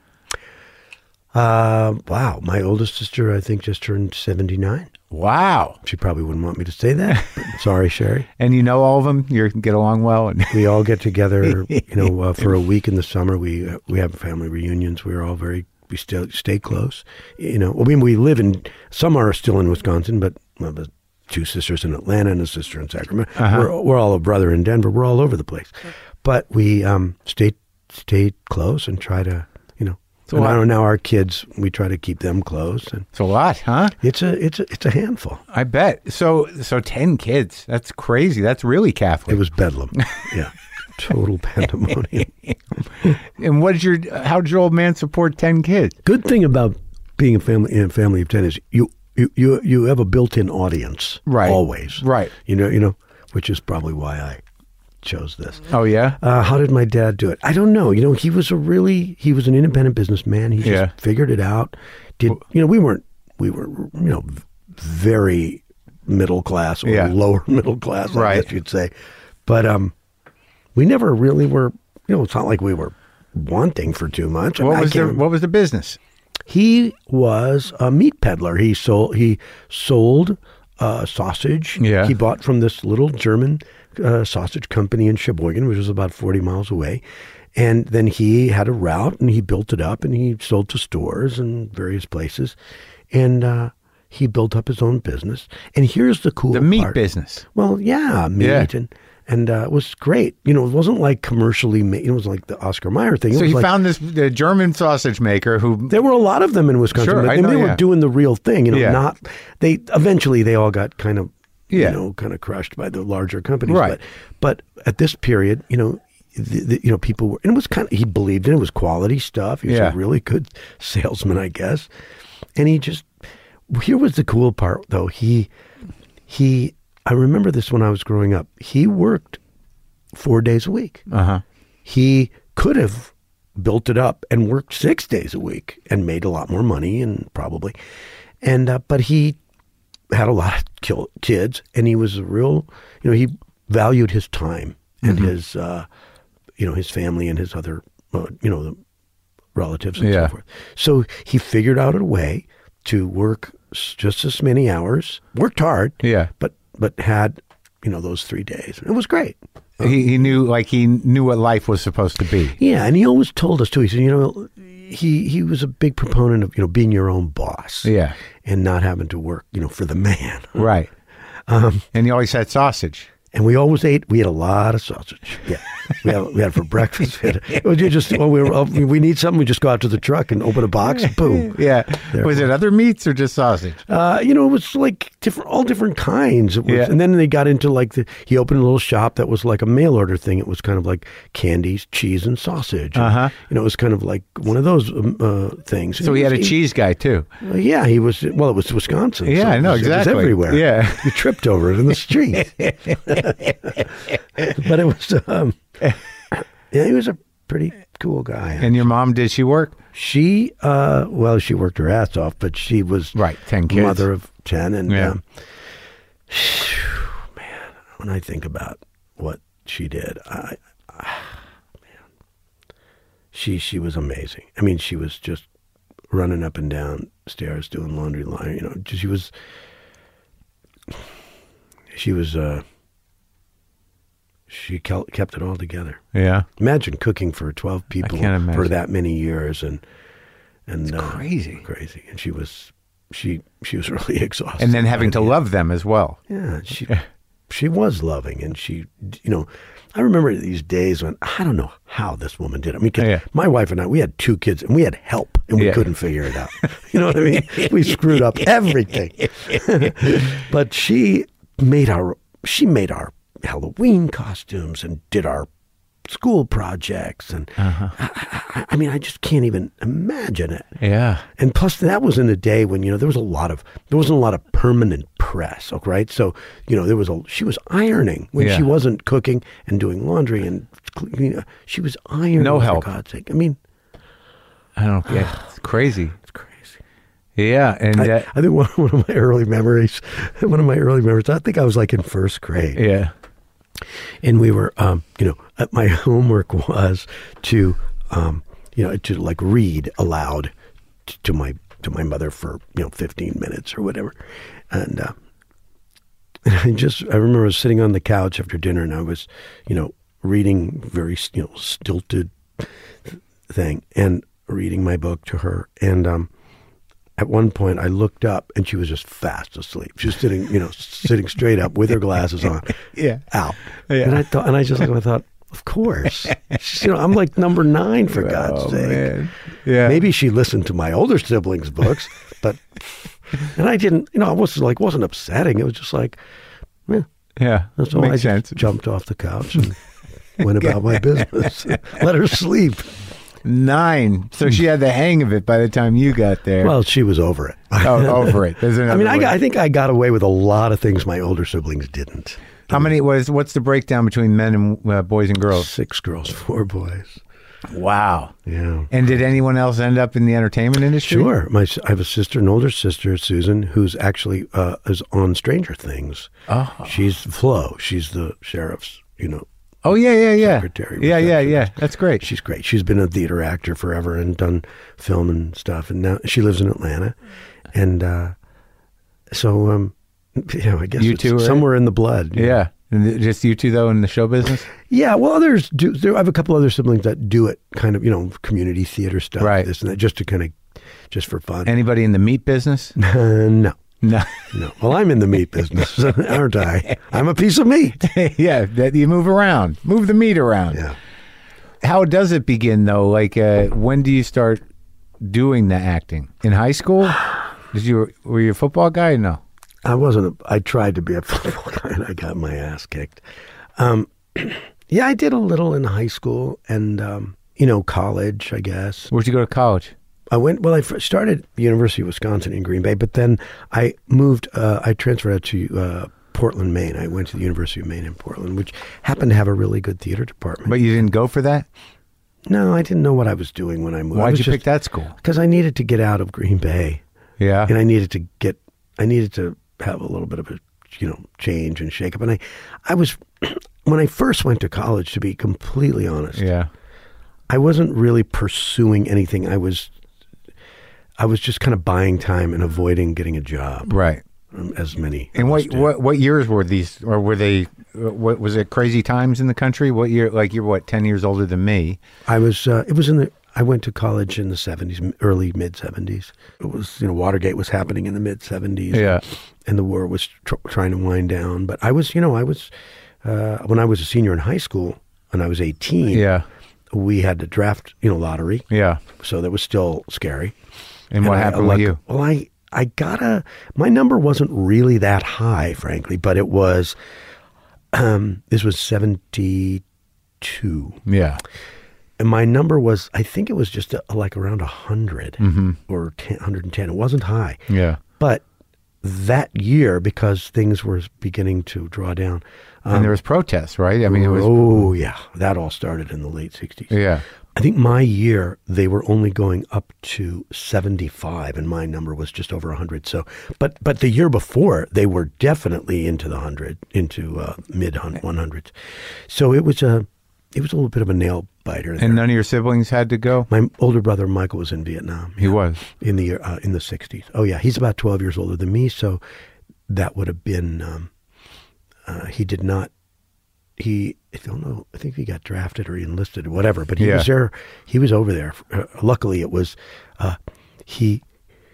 Uh, wow. My oldest sister, I think, just turned seventy nine. Wow. She probably wouldn't want me to say that. sorry, Sherry. And you know all of them. You get along well, and we all get together, you know, uh, for a week in the summer. We uh, we have family reunions. We're all very we still stay close. You know, I mean, we live in some are still in Wisconsin, but well, the two sisters in Atlanta and a sister in Sacramento. We're we're all a brother in Denver. We're all over the place, but we um stay stay close and try to. So I- don't know our kids. We try to keep them close, and it's a lot, huh? it's a it's a it's a handful. I bet. So so ten kids. That's crazy. That's really Catholic. It was bedlam. Yeah, total pandemonium. and what did your how did your old man support ten kids? good thing about being a family in a family of ten is you you you, you have a built-in audience Right. always Right. you know you know which is probably why I chose this. Oh yeah. Uh, how did my dad do it? I don't know. You know, he was a really he was an independent businessman. He just Yeah. figured it out. Did you know we weren't we were you know very middle class or Yeah. lower middle class, I Right. guess you'd say. But um, we never really were. You know, it's not like we were wanting for too much. I mean, What I was the what was the business? he was a meat peddler. He sold he sold uh, sausage. Yeah. He bought from this little German uh, sausage company in Sheboygan, which was about forty miles away. And then he had a route, and he built it up, and he sold to stores and various places, and uh, he built up his own business. And here's the cool The meat part. business. Well, yeah, meat Yeah. and. And uh, it was great. You know, it wasn't like commercially made. It was like the Oscar Mayer thing. It So he like, found this the German sausage maker who there were a lot of them in Wisconsin, Sure, but I and know, they were doing the real thing. You know, Yeah. not they. Eventually, they all got kind of, Yeah. you know, kind of crushed by the larger companies. Right. But, but at this period, you know, the, the, you know, people were, and it was kind of he believed in it. It was quality stuff. He was Yeah. a really good salesman, I guess. And he just here was the cool part, though. He he. I remember this when I was growing up. He worked four days a week uh huh. he could have built it up and worked six days a week and made a lot more money and probably and uh, but he had a lot of kill, kids and he was a real you know he valued his time and his uh, you know his family and his other uh, you know the relatives and Yeah. so forth so he figured out a way to work s- just as many hours worked hard Yeah. but but had you know those three days it was great he, he knew like he knew what life was supposed to be. Yeah, and he always told us too. He said, you know, he he was a big proponent of you know being your own boss. Yeah. and not having to work you know for the man. Right. Um, and he always had sausage. And we always ate. We ate a lot of sausage. Yeah, we had we had it for breakfast. We had, it was just we were we need something. We just go out to the truck and open a box. Boom. Yeah. There was it other meats or just sausage? Uh, you know, it was like different, all different kinds. Was, Yeah. And then they got into like the, he opened a little shop that was like a mail order thing. It was kind of like candies, cheese, and sausage. And, Uh-huh. You know, it was kind of like one of those um, uh, things. So he had a was- cheese guy too. Well, yeah, he was. Well, it was Wisconsin. Yeah, so I know, was- it was everywhere. Yeah. you tripped over it in the street. but it was. Um, yeah, he was a pretty cool guy. And your mom did she work? she, uh, well, she worked her ass off, but she was Right, 10 kids. mother of ten, and Yeah. um, man, when I think about what she did, I, she she was amazing. I mean, she was just running up and down stairs doing laundry line. You know, she was she was uh, she kept it all together. Yeah. Imagine cooking for twelve people for that many years, and and uh, crazy. crazy. And she was she she was really exhausted. And then having to love them as well. yeah, she she was loving, and she, you know, I remember these days when I don't know how this woman did. it. I mean, 'cause Yeah. my wife and I, we had two kids, and we had help, and we Yeah. couldn't figure it out. You know what I mean? we screwed up everything. but she made our she made our Halloween costumes and did our school projects, and Uh-huh. I, I, I mean, I just can't even imagine it. Yeah. And plus, that was in a day when you know there was a lot of there wasn't a lot of permanent press, okay, right? So you know there was a she was ironing when Yeah. she wasn't cooking and doing laundry and you know, she was ironing. No for help. God's sake. I mean, I don't get it's crazy. it's crazy. Yeah. And I, uh, I think one, one of my early memories, one of my early memories. I think I was like in first grade, yeah. And we were, um, you know, uh, my homework was to, um, you know, to like read aloud to my to my mother for you know 15 minutes or whatever, and uh, I just I remember I was sitting on the couch after dinner and I was, you know, reading very you know stilted thing and reading my book to her. And um at one point I looked up and she was just fast asleep. She was sitting, you know, sitting straight up with her glasses on. Yeah. Out. Yeah. And I thought and I just I thought, of course. you know, I'm like number nine for oh, God's Oh, sake. man. Yeah. Maybe she listened to my older siblings' books, but and I didn't you know, I was like wasn't upsetting. It was just like yeah, Yeah. that's all. Makes I sense. jumped off the couch and went about my business. Let her sleep. Nine. So she had the hang of it by the time you got there. Well, she was over it. oh, over it. There's I mean, I, got- I think I got away with a lot of things my older siblings didn't. How many? was What's the breakdown between men and uh, boys and girls? Six girls, four boys. Wow. Yeah. And did anyone else end up in the entertainment industry? Sure. My, I have a sister, an older sister, Susan, who's actually uh, is on Stranger Things. Oh. She's Flo. She's the sheriff's, you know, Oh yeah, yeah, yeah. Secretary, Yeah, yeah, yeah. That's great. She's great. She's been a theater actor forever and done film and stuff. And now she lives in Atlanta. And uh, so, um, you know, I guess You two somewhere in the blood. yeah. And just you two though in the show business. Yeah, well, others do. There, I have a couple other siblings that do it, kind of, you know, community theater stuff, Right. This and that, just to kind of, just for fun. Anybody in the meat business? Uh, no, No. no. Well, I'm in the meat business, aren't I? I'm a piece of meat. yeah, that you move around, move the meat around. Yeah. How does it begin though? Like, uh, when do you start doing the acting? In high school? Did you were you a football guy? No. I wasn't. A, I tried to be a football guy, and I got my ass kicked. Um, yeah, I did a little in high school and um, you know college, I guess. Where'd you go to college? I went. Well, I started the University of Wisconsin in Green Bay, but then I moved. Uh, I transferred out to uh, Portland, Maine. I went to the University of Maine in Portland, which happened to have a really good theater department. But you didn't go for that. no, I didn't know what I was doing when I moved. Why'd you pick that school? Because I needed to get out of Green Bay, Yeah. and I needed to get. I needed to have a little bit of a you know change and shake up. And I, I was when I first went to college. To be completely honest, Yeah. I wasn't really pursuing anything. I was, I was just kind of buying time and avoiding getting a job, Right. um, as many. And what what what years were these, or were they what was it? Crazy times in the country. What year? Like you're what? Ten years older than me. I was. Uh, it was in the. I went to college in the seventies, early mid seventies. It was you know Watergate was happening in the mid seventies. Yeah. and the war was tr- trying to wind down. But I was, you know, I was uh, when I was a senior in high school and I was eighteen. Yeah. we had to draft, you know, lottery, Yeah. so that was still scary. And, what I- happened like- with you? Well, I I got a my number wasn't really that high, frankly, but it was. Um, this was seventy two, Yeah. and my number was I think it was just a, like around hundred Mm-hmm. or 10, 110. It wasn't high, Yeah. but that year because things were beginning to draw down. and there was protests, right? I mean, it was. oh yeah, that all started in the late sixties. Yeah. I think my year they were only going up to 75 and my number was just over 100 so but but the year before they were definitely into the 100 into uh, mid 100s so it was a it was a little bit of a nail biter there. And none of your siblings had to go. my older brother Michael was in Vietnam He was. in the year uh, in the 60s oh yeah he's about 12 years older than me so that would have been um, uh, he did not he I don't know I think he got drafted or he enlisted or whatever but he Yeah. was there he was over there uh, luckily it was uh, he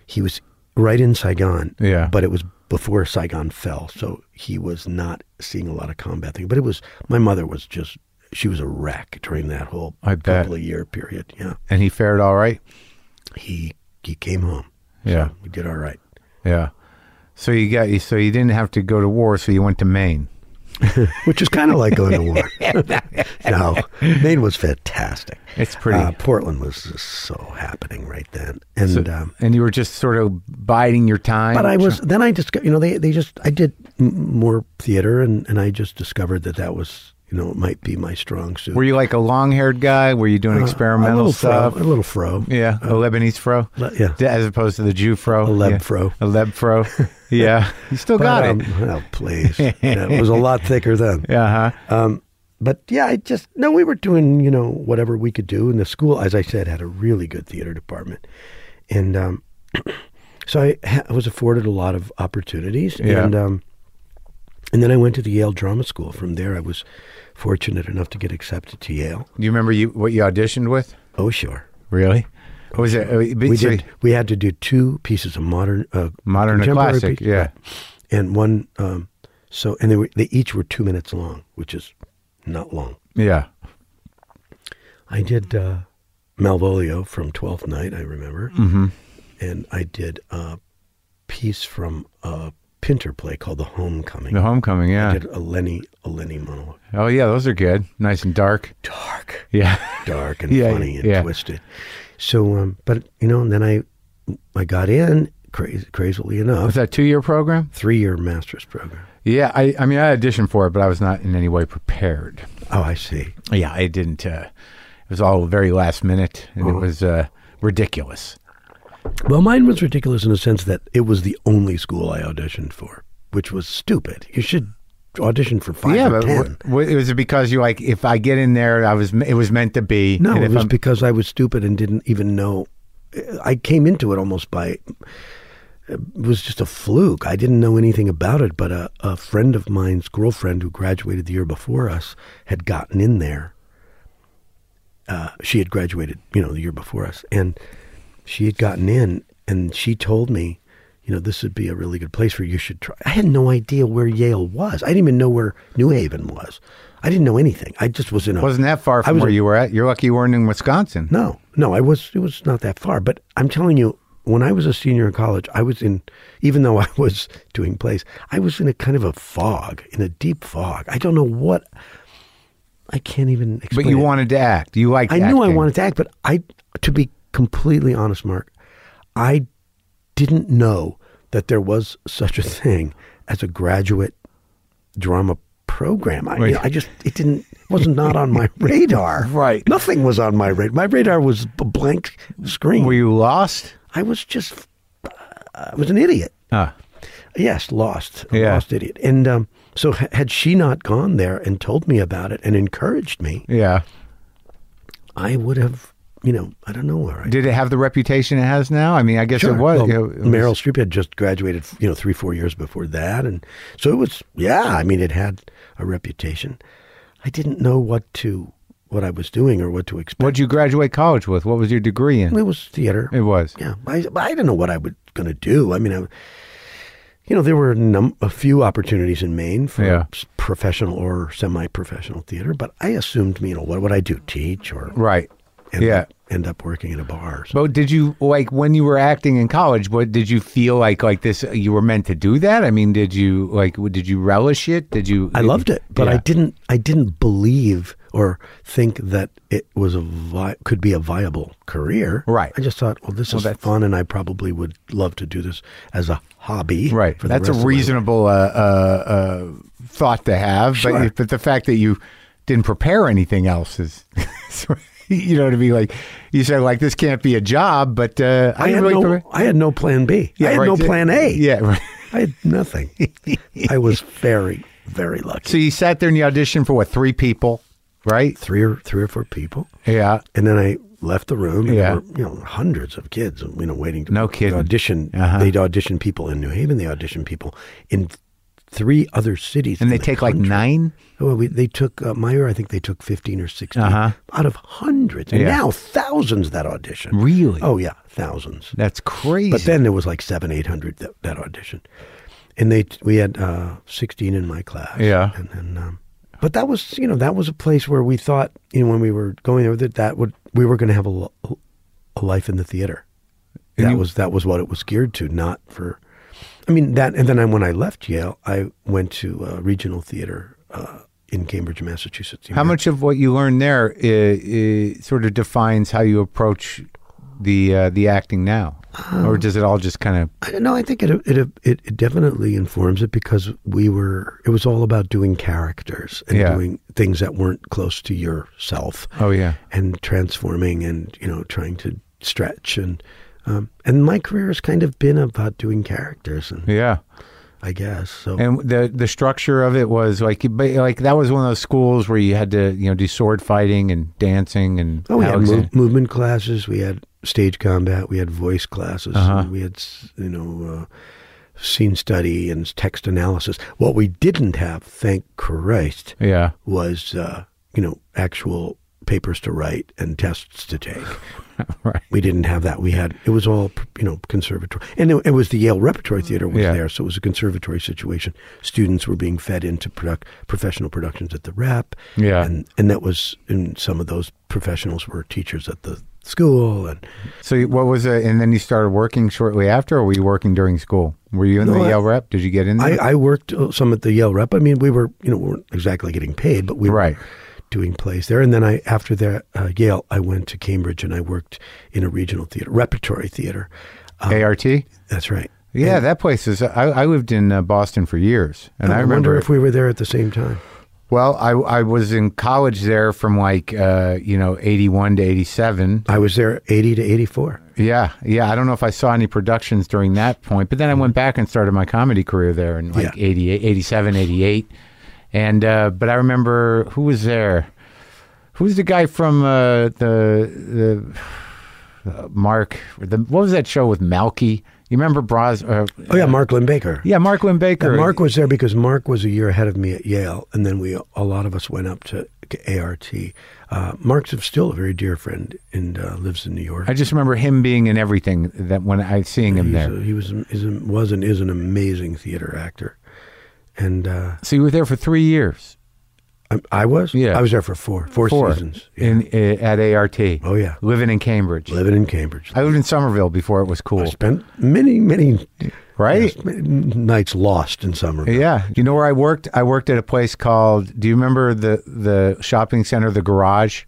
he was right in Saigon Yeah. but it was before Saigon fell so he was not seeing a lot of combat thing but it was my mother was just she was a wreck during that whole I bet. couple of year period yeah And he fared all right. he he came home Yeah. we did all right Yeah. So you got so you didn't have to go to war, so you went to Maine. which is kind of like going to war. no, Maine was fantastic. It's pretty. Uh, Portland was just so happening right then, and So- um, and you were just sort of biding your time. but I was then I just you know they they just I did m- more theater and and I just discovered that that was you know it might be my strong suit. Were you like a long-haired guy? Were you doing Uh, experimental little stuff? fro, a little fro, Yeah, a Lebanese fro. Le- yeah. as opposed to the Jew fro. A leb yeah. fro. A leb fro. Yeah, you still But, got um, it. Oh please, yeah, it was a lot thicker then. Yeah, huh? Um, but yeah, I just no, we were doing you know whatever we could do, and the school, as I said, had a really good theater department, and um, so I, ha- I was afforded a lot of opportunities, Yeah. and um, and then I went to the Yale Drama School. From there, I was fortunate enough to get accepted to Yale. Do you remember you what you auditioned with? Oh sure, Really? What was it? uh, we so- did. We had to do two pieces of modern, uh, Modern and classic, piece- yeah. right. and one. Um, so and they were they each were two minutes long, which is not long. Yeah. I did uh, Malvolio from Twelfth Night, I remember, mm-hmm. and I did a piece from a Pinter play called The Homecoming. The homecoming. yeah. I did a Lenny a Lenny monologue. Oh yeah, those are good. Nice and dark. Dark, Yeah. dark and Yeah, funny and yeah. twisted. So, um, but you know, and then I I got in crazy, crazily enough. Was that two year program? three year master's program. Yeah. I I mean I auditioned for it, but I was not in any way prepared. Oh, I see. Yeah, I didn't. Uh, it was all very last minute, and Uh-huh. it was uh, ridiculous. Well, mine was ridiculous in the sense that it was the only school I auditioned for, which was stupid. You should audition for five yeah, or but ten. w- w- was it because you like if I get in there, I was it was meant to be. No, and it was I'm- because I was stupid and didn't even know. I came into it almost by. It was just a fluke. I didn't know anything about it, but a, a friend of mine's girlfriend who graduated the year before us had gotten in there. Uh, she had graduated, you know, the year before us, and she had gotten in, and she told me, you know, this would be a really good place for you. You should try. I had no idea where Yale was. I didn't even know where New Haven was. I didn't know anything. I just was in a. wasn't that far from where you were at. You're lucky you weren't in Wisconsin. no, no, I was. It was not that far. But I'm telling you, when I was a senior in college, I was in. Even though I was doing plays, I was in a kind of a fog, in a deep fog. I don't know what. I can't even explain. But you it. wanted to act. You liked. I knew I wanted to act, but I, to be completely honest, Marc, I didn't know that there was such a thing as a graduate drama program. I, Wait. I just it didn't it wasn't not on my radar. Right. nothing was on my radar. My radar was a blank screen. Were you lost? I was just I was an idiot. Ah, Yes, lost, a Yeah. lost idiot. And um, so, had she not gone there and told me about it and encouraged me, yeah. I would have you know, I don't know where Did it have the reputation it has now? I mean, I guess Sure. it was. Well, you know, it was- Meryl Streep had just graduated, you know, three, four years before that. And so it was, yeah, I mean, it had a reputation. I didn't know what to, what I was doing or what to expect. What'd you graduate college with? What was your degree in? It was theater. It was. Yeah. I, I didn't know what I was going to do. I mean, I, you know, there were a, num- a few opportunities in Maine for Yeah. professional or semi-professional theater, but I assumed, you know, what would I do? Teach or Right. End yeah. up, end up working in a bar? So. But did you like when you were acting in college? What did you feel like? Like this, you were meant to do that? I mean, did you like? Did you relish it? Did you? I loved it, but I didn't. I didn't believe or think that it was a vi- could be a viable career. Right. I just thought, well, this Well, is fun, and I probably would love to do this as a hobby. Right. That's a reasonable uh, uh, uh, thought to have. Sure. But but the fact that you didn't prepare anything else is, you know, to be like you said, like this can't be a job. But uh, I didn't had really no. I had no plan B. I had right. no plan A. Yeah. Right. I had nothing. I was very, very lucky. So you sat there and you auditioned for what? Three people, right? three or three or four people, Yeah. and then I left the room. And Yeah. were, you know, hundreds of kids, you know, waiting to No kidding. audition. Uh-huh. They'd audition people in New Haven. They audition people in three other cities. And they the take like nine. Well, we, they took uh, Meyer. I think they took fifteen or 16 Uh-huh. out of hundreds, and Yeah. now thousands that audition. Really? Oh yeah, thousands. That's crazy. But then there was like seven, eight hundred that, that audition, and they we had uh, sixteen in my class. Yeah. and then. Um, but that was, you know, that was a place where we thought, you know, when we were going there, that that would we were going to have a, a life in the theater. And that you- was that was what it was geared to, not for. I mean that, and then I, when I left Yale, I went to uh, regional theater uh, in Cambridge, Massachusetts. How much of what you learned there uh, uh, sort of defines how you approach the uh, the acting now, or does it all just kind of? Know. I think it, it it it definitely informs it because we were. It was all about doing characters and Yeah. doing things that weren't close to yourself. Oh yeah, and transforming and you know trying to stretch and um, and my career has kind of been about doing characters and yeah. I guess so. And the the structure of it was like like that was one of those schools where you had to you know do sword fighting and dancing and Oh, we had mov- movement classes. We had stage combat. We had voice classes. Uh-huh. and we had, you know, uh, scene study and text analysis. What we didn't have, thank Christ, yeah was uh, you know actual papers to write and tests to take. right We didn't have that. We had it was all you know conservatory, and it, it was the Yale Repertory Theater was Yeah. there, so it was a conservatory situation. Students were being fed into product, professional productions at the Rep, Yeah. and and that was and some of those professionals were teachers at the school, and so what was it and then you started working shortly after or were you working during school were you in No, the I- Yale rep did you get in I, there I worked uh, some at the Yale Rep. I mean, we were you know we weren't exactly getting paid, but we Right. were doing plays there. And then I after that uh, Yale, I went to Cambridge and I worked in a regional theater, repertory theater. ART That's right. yeah that place is I, I lived in uh, Boston for years and I, I, remember wonder if we were there at the same time. Well, I I was in college there from like uh, you know eighty one to eighty seven. I was there 80 to 84. Yeah, yeah. I don't know if I saw any productions during that point, but then I went back and started my comedy career there in like Yeah. 88, 87, 88. And uh, but I remember who was there. Who's the guy from uh, the the uh, Mark? The, what was that show with Balki? You remember Bros? Uh, Oh yeah, Mark Linn-Baker. yeah, Mark Linn-Baker. And Mark was there because Mark was a year ahead of me at Yale, and then we a lot of us went up to ART. Uh, Mark's still a very dear friend and uh, lives in New York. I just remember him being in everything that when I seeing him He's there. a- he was is a, was and is an amazing theater actor, and uh, So you were there for three years. I, I was Yeah. I was there for four four, Four seasons. Yeah. in uh, at ART. oh yeah, living in Cambridge. living in Cambridge. I lived in Somerville before it was cool. I spent many many right? yes, nights lost in Somerville. Yeah, you know where I worked? I worked at a place called. Do you remember the the shopping center, the Garage?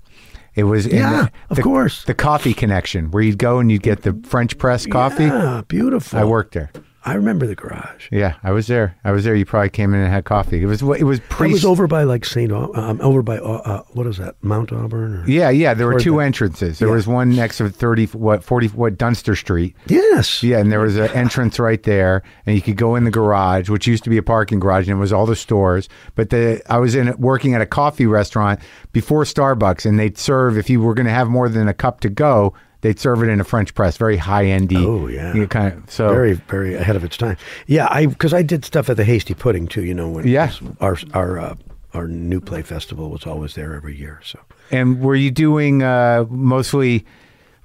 It was in Yeah, the, of course. the coffee connection where you'd go and you'd get the French press coffee. Yeah, beautiful. I worked there. I remember the garage. Yeah, I was there. I was there. You probably came in and had coffee. It was it was It was over by like St. Au- um, over by uh, uh, what is that? Mount Auburn? Or? yeah, yeah. There were two the- entrances. There Yeah. was one next to thirty what forty what Dunster Street. Yes. Yeah, and there was an entrance right there, and you could go in the garage, which used to be a parking garage, and it was all the stores. But the I was in working at a coffee restaurant before Starbucks, and they'd serve if you were going to have more than a cup to go, they'd serve it in a French press, very high endy. Oh, yeah. you know, kind of so. Very, very ahead of its time. Yeah, I because I did stuff at the Hasty Pudding too. You know, when Yeah. our our uh, our new play festival was always there every year. So and were you doing uh, mostly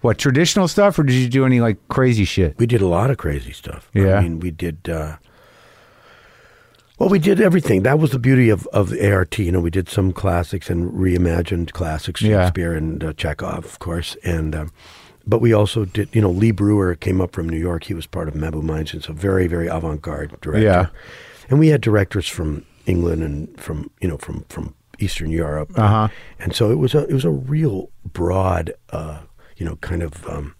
what traditional stuff, or did you do any like crazy shit? we did a lot of crazy stuff. Yeah. I mean, we did. Uh, well, we did everything. That was the beauty of, of ART. You know, we did some classics and reimagined classics, Yeah. Shakespeare and uh, Chekhov, of course. And um, but we also did. You know, Lee Breuer came up from New York. He was part of Mabou Mines. It's a very, very avant-garde director. Yeah. And we had directors from England and from you know from from Eastern Europe. Uh-huh. And so it was a it was a real broad, uh, you know, kind of um,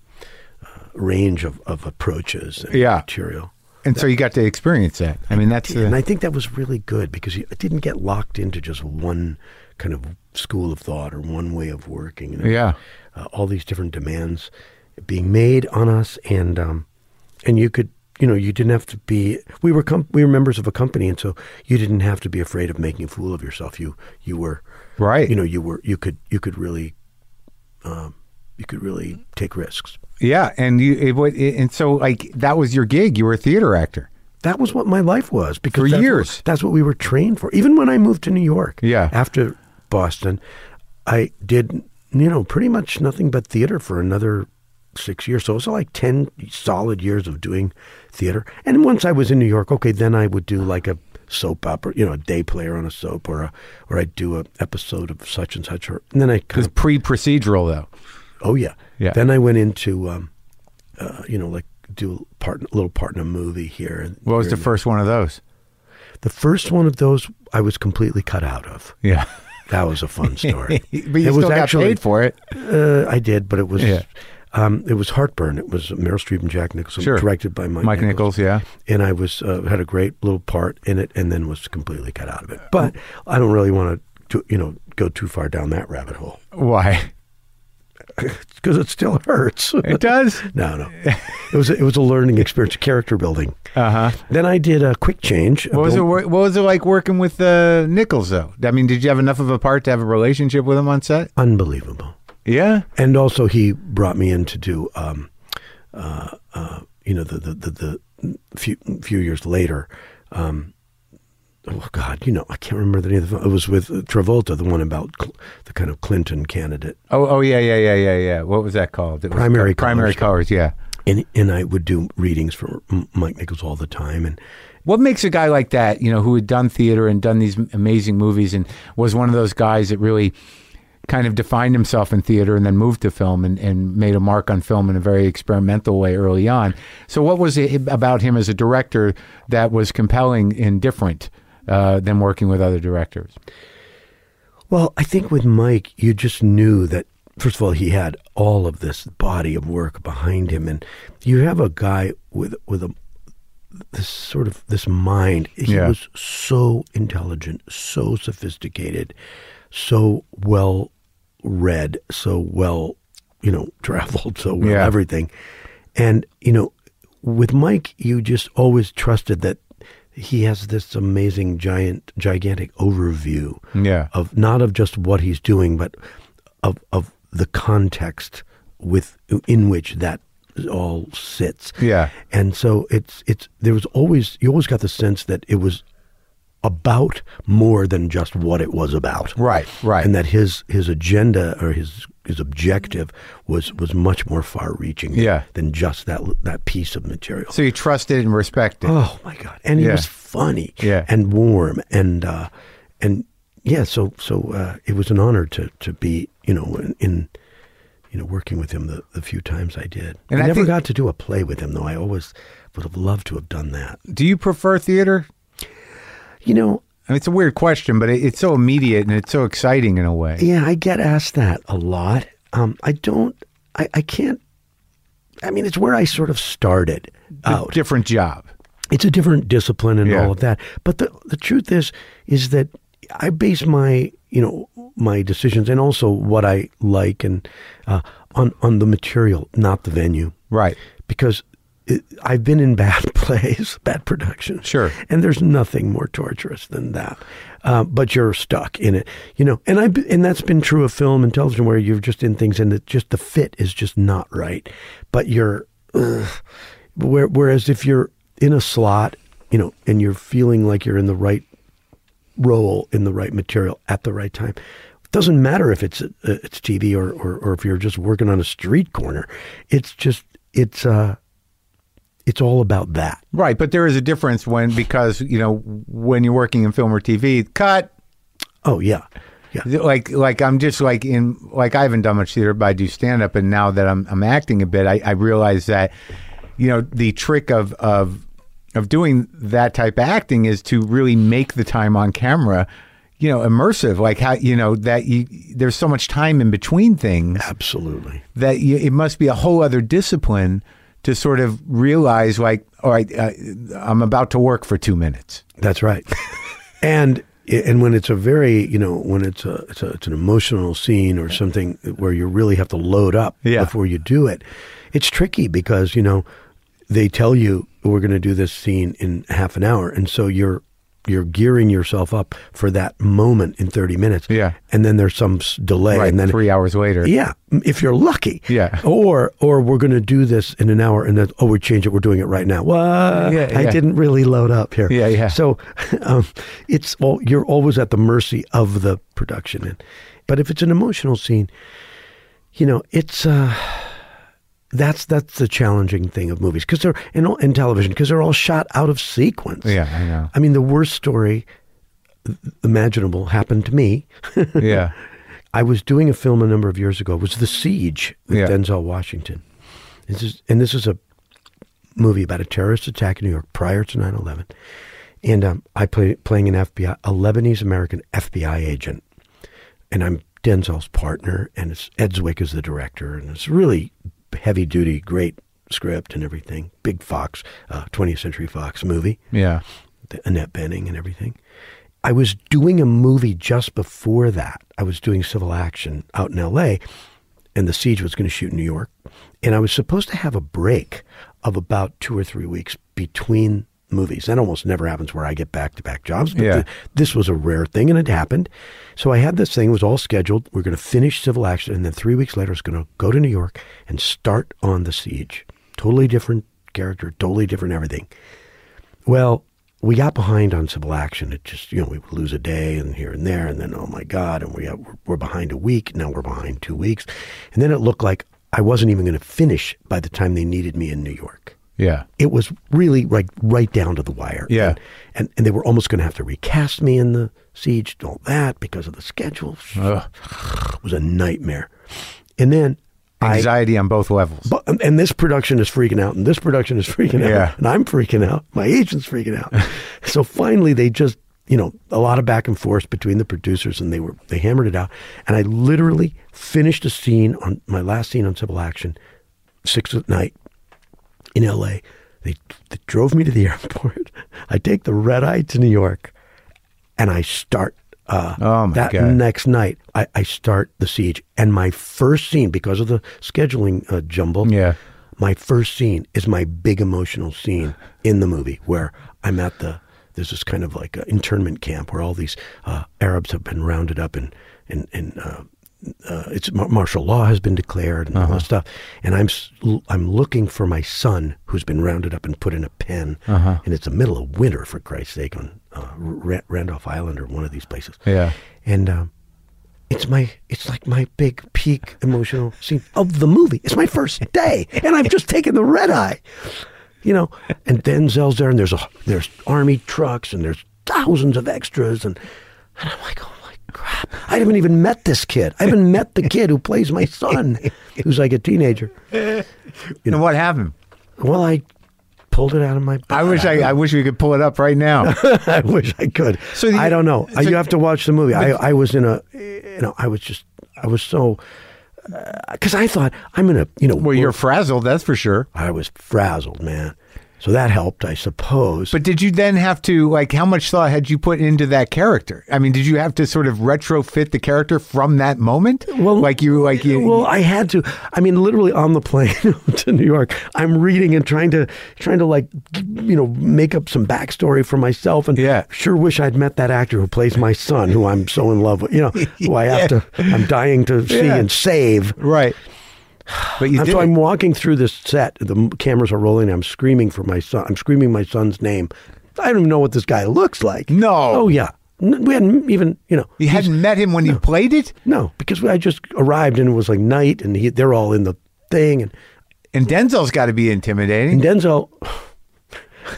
uh, range of, of approaches and Yeah. material. And so you got to experience that. I mean, that's And I think that was really good because you, it didn't get locked into just one kind of school of thought or one way of working. You know? yeah. Uh, all these different demands being made on us, and um, and you could, you know, you didn't have to be. We were com- we were members of a company, and so you didn't have to be afraid of making a fool of yourself. You you were Right. You know, you were you could you could really, um, you could really take risks. Yeah, and you it, it, and so like that was your gig. You were a theater actor. That was what my life was because For that's years. What, that's what we were trained for. Even when I moved to New York, Yeah. after Boston, I did you know pretty much nothing but theater for another six years. So it was like ten solid years of doing theater. And once I was in New York, okay, then I would do like a soap opera, you know, a day player on a soap, or a or I'd do a episode of such and such, or and then I kind was of pre-procedural though. oh yeah, Yeah. Then I went into um, uh, you know like do a part a little part in a movie here. What was here the first one of those? The first one of those I was completely cut out of. Yeah, That was a fun story. but you it still got paid for it. Uh, I did, but it was Yeah. um, it was Heartburn. It was Meryl Streep and Jack Nicholson, Sure. directed by Mike, Mike Nichols, yeah. And I was uh, had a great little part in it, and then was completely cut out of it. But I don't really want to, you know, go too far down that rabbit hole Why? because it still hurts. It does. no, no, it was a, it was a learning experience, character building. Uh huh. Then I did a quick change. What was it? What was it like working with uh, Nichols though? I mean, did you have enough of a part to have a relationship with him on set? Unbelievable. Yeah. and also he brought me in to do um uh uh you know the the the, the few few years later um oh god you know i can't remember the name of the it was with uh, Travolta the one about Cl- the kind of Clinton candidate Oh, oh yeah, yeah, yeah, yeah, yeah. What was that called? It was Primary Primary Colors. colors. Yeah. and and I would do readings for Mike Nichols all the time and What makes a guy like that, you know, who had done theater and done these amazing movies and was one of those guys that really kind of defined himself in theater and then moved to film and, and made a mark on film in a very experimental way early on. So, what was it about him as a director that was compelling and different uh, than working with other directors? Well, I think with Mike, you just knew that. First of all, he had all of this body of work behind him, and you have a guy with with a this sort of this mind. He Yeah. was so intelligent, so sophisticated, so well read, so well, you know, traveled, so well Yeah. everything. And you know, with Mike, you just always trusted that he has this amazing, giant, gigantic overview Yeah. of not of just what he's doing, but of of the context with in which that all sits. Yeah. And so it's it's there was always you always got the sense that it was about more than just what it was about. Right, right. And that his his agenda or his his objective was was much more far reaching Yeah. than just that that piece of material. So you trusted and respected. Oh my god! And he Yeah. was funny, Yeah. and warm, and uh, and yeah. So so uh, it was an honor to to be you know in, in you know working with him the, the few times I did. And I, I never think- got to do a play with him though. I always would have loved to have done that. Do you prefer theater? You know, I mean, it's a weird question, but it, it's so immediate and it's so exciting in a way. yeah, I get asked that a lot. Um, I don't. I, I can't. I mean, it's where I sort of started out. Different job. it's a different discipline and Yeah. all of that. But the the truth is is that I base my you know my decisions and also what I like and uh, on on the material, not the venue, Right. because. It, I've been in bad plays, bad productions. Sure. and there's nothing more torturous than that. Uh, but you're stuck in it, you know. And I and that's been true of film and television, where you're just in things and it just the fit is just not right. But you're, where, whereas if you're in a slot, you know, and you're feeling like you're in the right role in the right material at the right time. It doesn't matter if it's uh, it's TV or, or or if you're just working on a street corner. It's just it's uh it's all about that. Right, but there is a difference when because you know when you're working in film or TV, cut. Oh yeah. Yeah. Like like I'm just like in like I haven't done much theater, but I do stand up, and now that I'm I'm acting a bit, I, I realize that you know the trick of of of doing that type of acting is to really make the time on camera, you know, immersive. Like how you know that you there's so much time in between things Absolutely. that you, it must be a whole other discipline to sort of realize like all right uh, i'm about to work for two minutes That's right. and and when it's a very you know when it's a it's, a, it's an emotional scene or something where you really have to load up Yeah. before you do it, it's tricky because you know they tell you we're going to do this scene in half an hour, and so you're you're gearing yourself up for that moment in 30 minutes. Yeah. And then there's some delay right and then three hours later yeah, if you're lucky. Yeah. Or or we're going to do this in an hour and then oh we change it we're doing it right now. What? Yeah, I yeah. didn't really load up here. Yeah, yeah. So um, it's well you're always at the mercy of the production and but if it's an emotional scene, you know, it's uh that's that's the challenging thing of movies because they're in, in television because they're all shot out of sequence. yeah i know I mean, the worst story imaginable happened to me. yeah I was doing a film a number of years ago. It was The Siege with Yeah. Denzel Washington. This is, and this is a movie about a terrorist attack in New York prior to 9 11. And um, I play playing an FBI, a Lebanese American FBI agent. And I'm Denzel's partner, and it's Ed Zwick is the director. And it's really heavy duty, great script and everything. Big Fox, uh, 20th Century Fox movie yeah the Annette Bening and everything. I was doing a movie just before that. I was doing civil action out in LA, and the siege was going to shoot in New York. And I was supposed to have a break of about two or three weeks between movies. That almost never happens where I get back to back jobs, but Yeah. th- this was a rare thing and it happened. So I had this thing, it was all scheduled. We are going to finish civil action, and then three weeks later, I was going to go to New York and start on the siege. Totally different character, totally different everything. Well, we got behind on civil action. It just, you know, we would lose a day and here and there, and then oh my god, and we got, we're, we're behind a week. Now we're behind two weeks, and then it looked like I wasn't even going to finish by the time they needed me in New York. Yeah It was really like right down to the wire. Yeah. and and, and they were almost going to have to recast me in the siege and all that because of the schedule. Ugh. It was a nightmare. And then I anxiety on both levels but, and this production is freaking out, and this production is freaking out, Yeah. and I'm freaking out. My agent's freaking out. so finally, they just, you know, a lot of back and forth between the producers, and they were they hammered it out. And I literally finished a scene on my last scene on Civil Action, six at night in L.A. They, they drove me to the airport. I take the red eye to New York, and I start. Uh, Oh, my that God. next night, I, I start the siege, and my first scene because of the scheduling uh, jumble. Yeah. my first scene is my big emotional scene in the movie where I'm at the there's this kind of like a internment camp where all these uh, Arabs have been rounded up and and and uh, it's martial law has been declared and all this stuff, and I'm I'm looking for my son who's been rounded up and put in a pen, and it's the middle of winter for Christ's sake on uh, Ra- Randolph Island or one of these places, Yeah. and um, it's my it's like my big peak emotional scene of the movie. It's my first day, and I've just taken the red eye, you know. And Denzel's there, and there's a there's army trucks, and there's thousands of extras, and and I'm like, oh crap! I haven't even met this kid. I haven't met the kid who plays my son, who's like a teenager. You and what happened Well, I pulled it out of my. Butt. i wish I, I wish we could pull it up right now I wish I could. So the- I don't know. so- you have to watch the movie. I, I was in a, you know, I was just, I was so, uh, because I thought I'm gonna, you know, well you're frazzled that's for sure I was frazzled, man. So that helped, I suppose. But did you then have to like how much thought had you put into that character? I mean, did you have to sort of retrofit the character from that moment? Well, like you like you well, I had to. I mean, literally on the plane to New York, I'm reading and trying to trying to like you know make up some backstory for myself. And Yeah. sure wish I'd met that actor who plays my son, who I'm so in love with. You know, who I have to. I'm dying to see Yeah. and save. right. But you so. I'm walking through this set. The cameras are rolling. I'm screaming for my son. I'm screaming my son's name. I don't even know what this guy looks like. No. Oh yeah. We hadn't even you know. you hadn't met him when you played it, No, because I just arrived and it was like night, and he, they're all in the thing, and, and Denzel's got to be intimidating. and Denzel.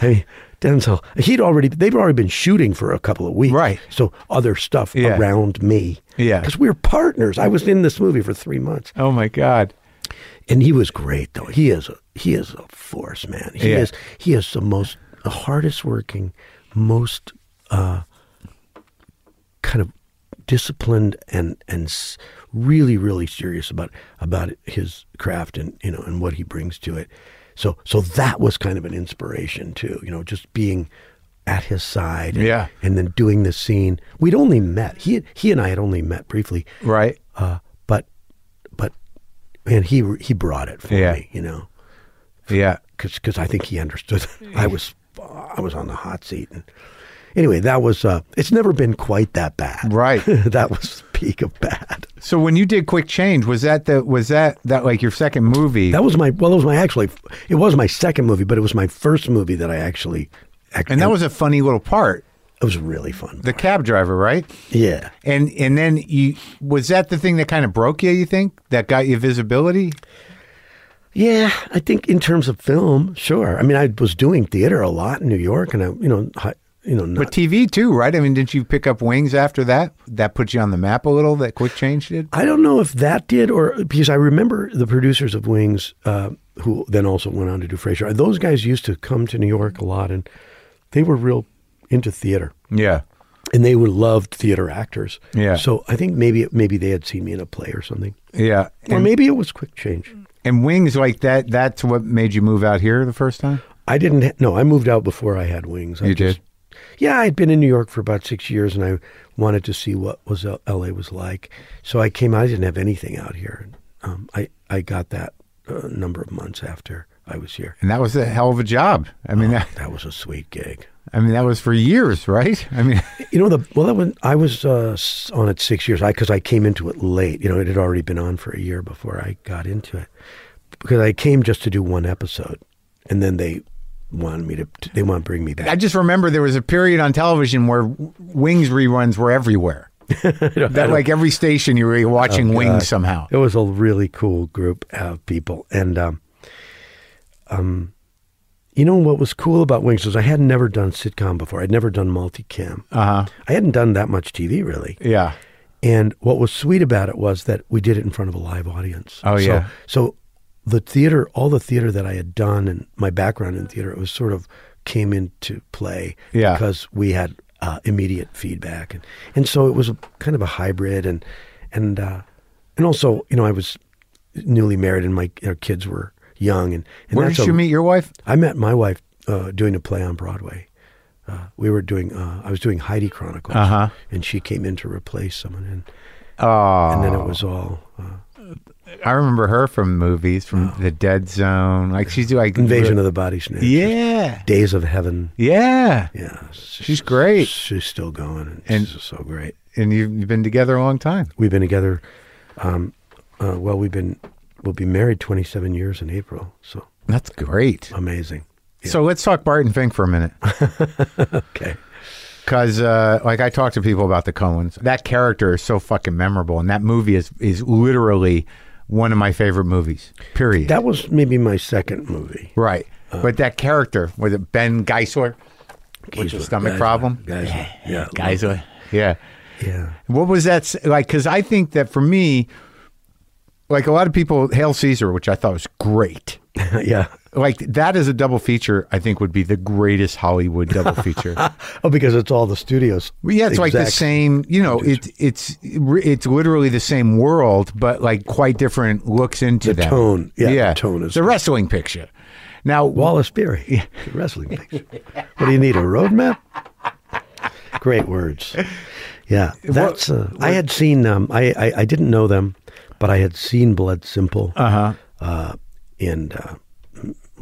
I mean, Denzel, he'd already they've already been shooting for a couple of weeks, Right. So other stuff Yeah. around me, Yeah. because we were partners. I was in this movie for three months, oh my god. And he was great though. He is a, he is a force, man. He Yeah. is he is the most the hardest working, most uh, kind of disciplined and and really really serious about about his craft and you know and what he brings to it. So so that was kind of an inspiration too. You know, just being at his side, and, Yeah. and then doing this scene. We'd only met he he and I had only met briefly, Right. uh, man, he he brought it for Yeah. me. You know, Yeah. because I think he understood. I was I was on the hot seat, and anyway, that was. Uh, it's never been quite that bad. Right. that was the peak of bad. So when you did Quick Change, was that the was that that like your second movie? That was my well. It was my actually. It was my second movie, but it was my first movie that I actually. act- and that was a funny little part. It was really fun. The cab driver, right? yeah. And and then you was that the thing that kind of broke you? You think that got you visibility? Yeah, I think in terms of film, sure. I mean, I was doing theater a lot in New York, and I, you know, hi- you know, not, But TV too, right? I mean, didn't you pick up Wings after that? That put you on the map a little. That Quick Change did. I don't know if that did or because I remember the producers of Wings, uh, who then also went on to do Frasier. Those guys used to come to New York a lot, and they were real into theater, Yeah. and they were loved theater actors. Yeah. So I think maybe maybe they had seen me in a play or something, Yeah. or And, maybe it was quick change. and Wings like that. That's what made you move out here the first time. I didn't. Ha- no, I moved out before I had Wings. I You just- did? Yeah, I'd been in New York for about six years, and I wanted to see what was L- L.A. was like. So I came. I didn't have anything out here. Um, I I got that a number of months after I was here. And that was a hell of a job. I mean, that, That was a sweet gig. I mean, that was for years, right? I mean, You know, the well, that when I was uh, on it six years, I because I came into it late. You know, it had already been on for a year before I got into it. Because I came just to do one episode, and then they wanted me to. They want to bring me back. I just remember there was a period on television where Wings reruns were everywhere. that like every station you were watching Wings Oh, God. somehow. It was a really cool group of people, and um, um, you know what was cool about Wings was I had never done sitcom before. I'd never done multicam. Uh huh. I hadn't done that much TV really. Yeah. And what was sweet about it was that we did it in front of a live audience. Oh, So- yeah. So, the theater, all the theater that I had done and my background in theater, it was sort of came into play Yeah. because we had uh, immediate feedback, and and so it was a, kind of a hybrid, and and uh, and also you know I was newly married and my our kids were young, and, and Where did a- you meet your wife? I met my wife uh, doing a play on Broadway. Uh, we were doing. Uh, I was doing Heidi Chronicles, Uh-huh. and she came in to replace someone, and Oh, and then it was all uh, I remember her from movies, from The Dead Zone. Like she's like Invasion of the Body Snatchers, Yeah, Days of Heaven. yeah. Yeah, She's great. She's still going, and, And- she's so great. And you've you've been together a long time. We've been together. Um, uh, well, we've been we'll be married 27 years in April. So That's great. amazing. So let's talk Barton Fink for a minute. Okay. Because, uh, like, I talk to people about the Coens. That character is so fucking memorable, and that movie is is literally one of my favorite movies. Period. That was maybe my second movie. right. but that character was it Ben Geisler with the stomach Geisler, problem? Geisler, yeah, Geisler. Yeah. Yeah. What was that like? Because I think that for me, like a lot of people, Hail Caesar, which I thought was great. yeah. Like that is a double feature, I think would be the greatest Hollywood double feature. Oh, because it's all the studios. Well, yeah, it's like the same. You know, it's it's it's literally the same world, but like quite different looks into The them. tone, yeah, the tone is- the wrestling picture. Now, Wallace Beery, The wrestling picture. What do you need? A roadmap? Great words. Yeah, that's. Uh, I had seen. Um, I, I I didn't know them, but I had seen Blood Simple. uh-huh. Uh And uh,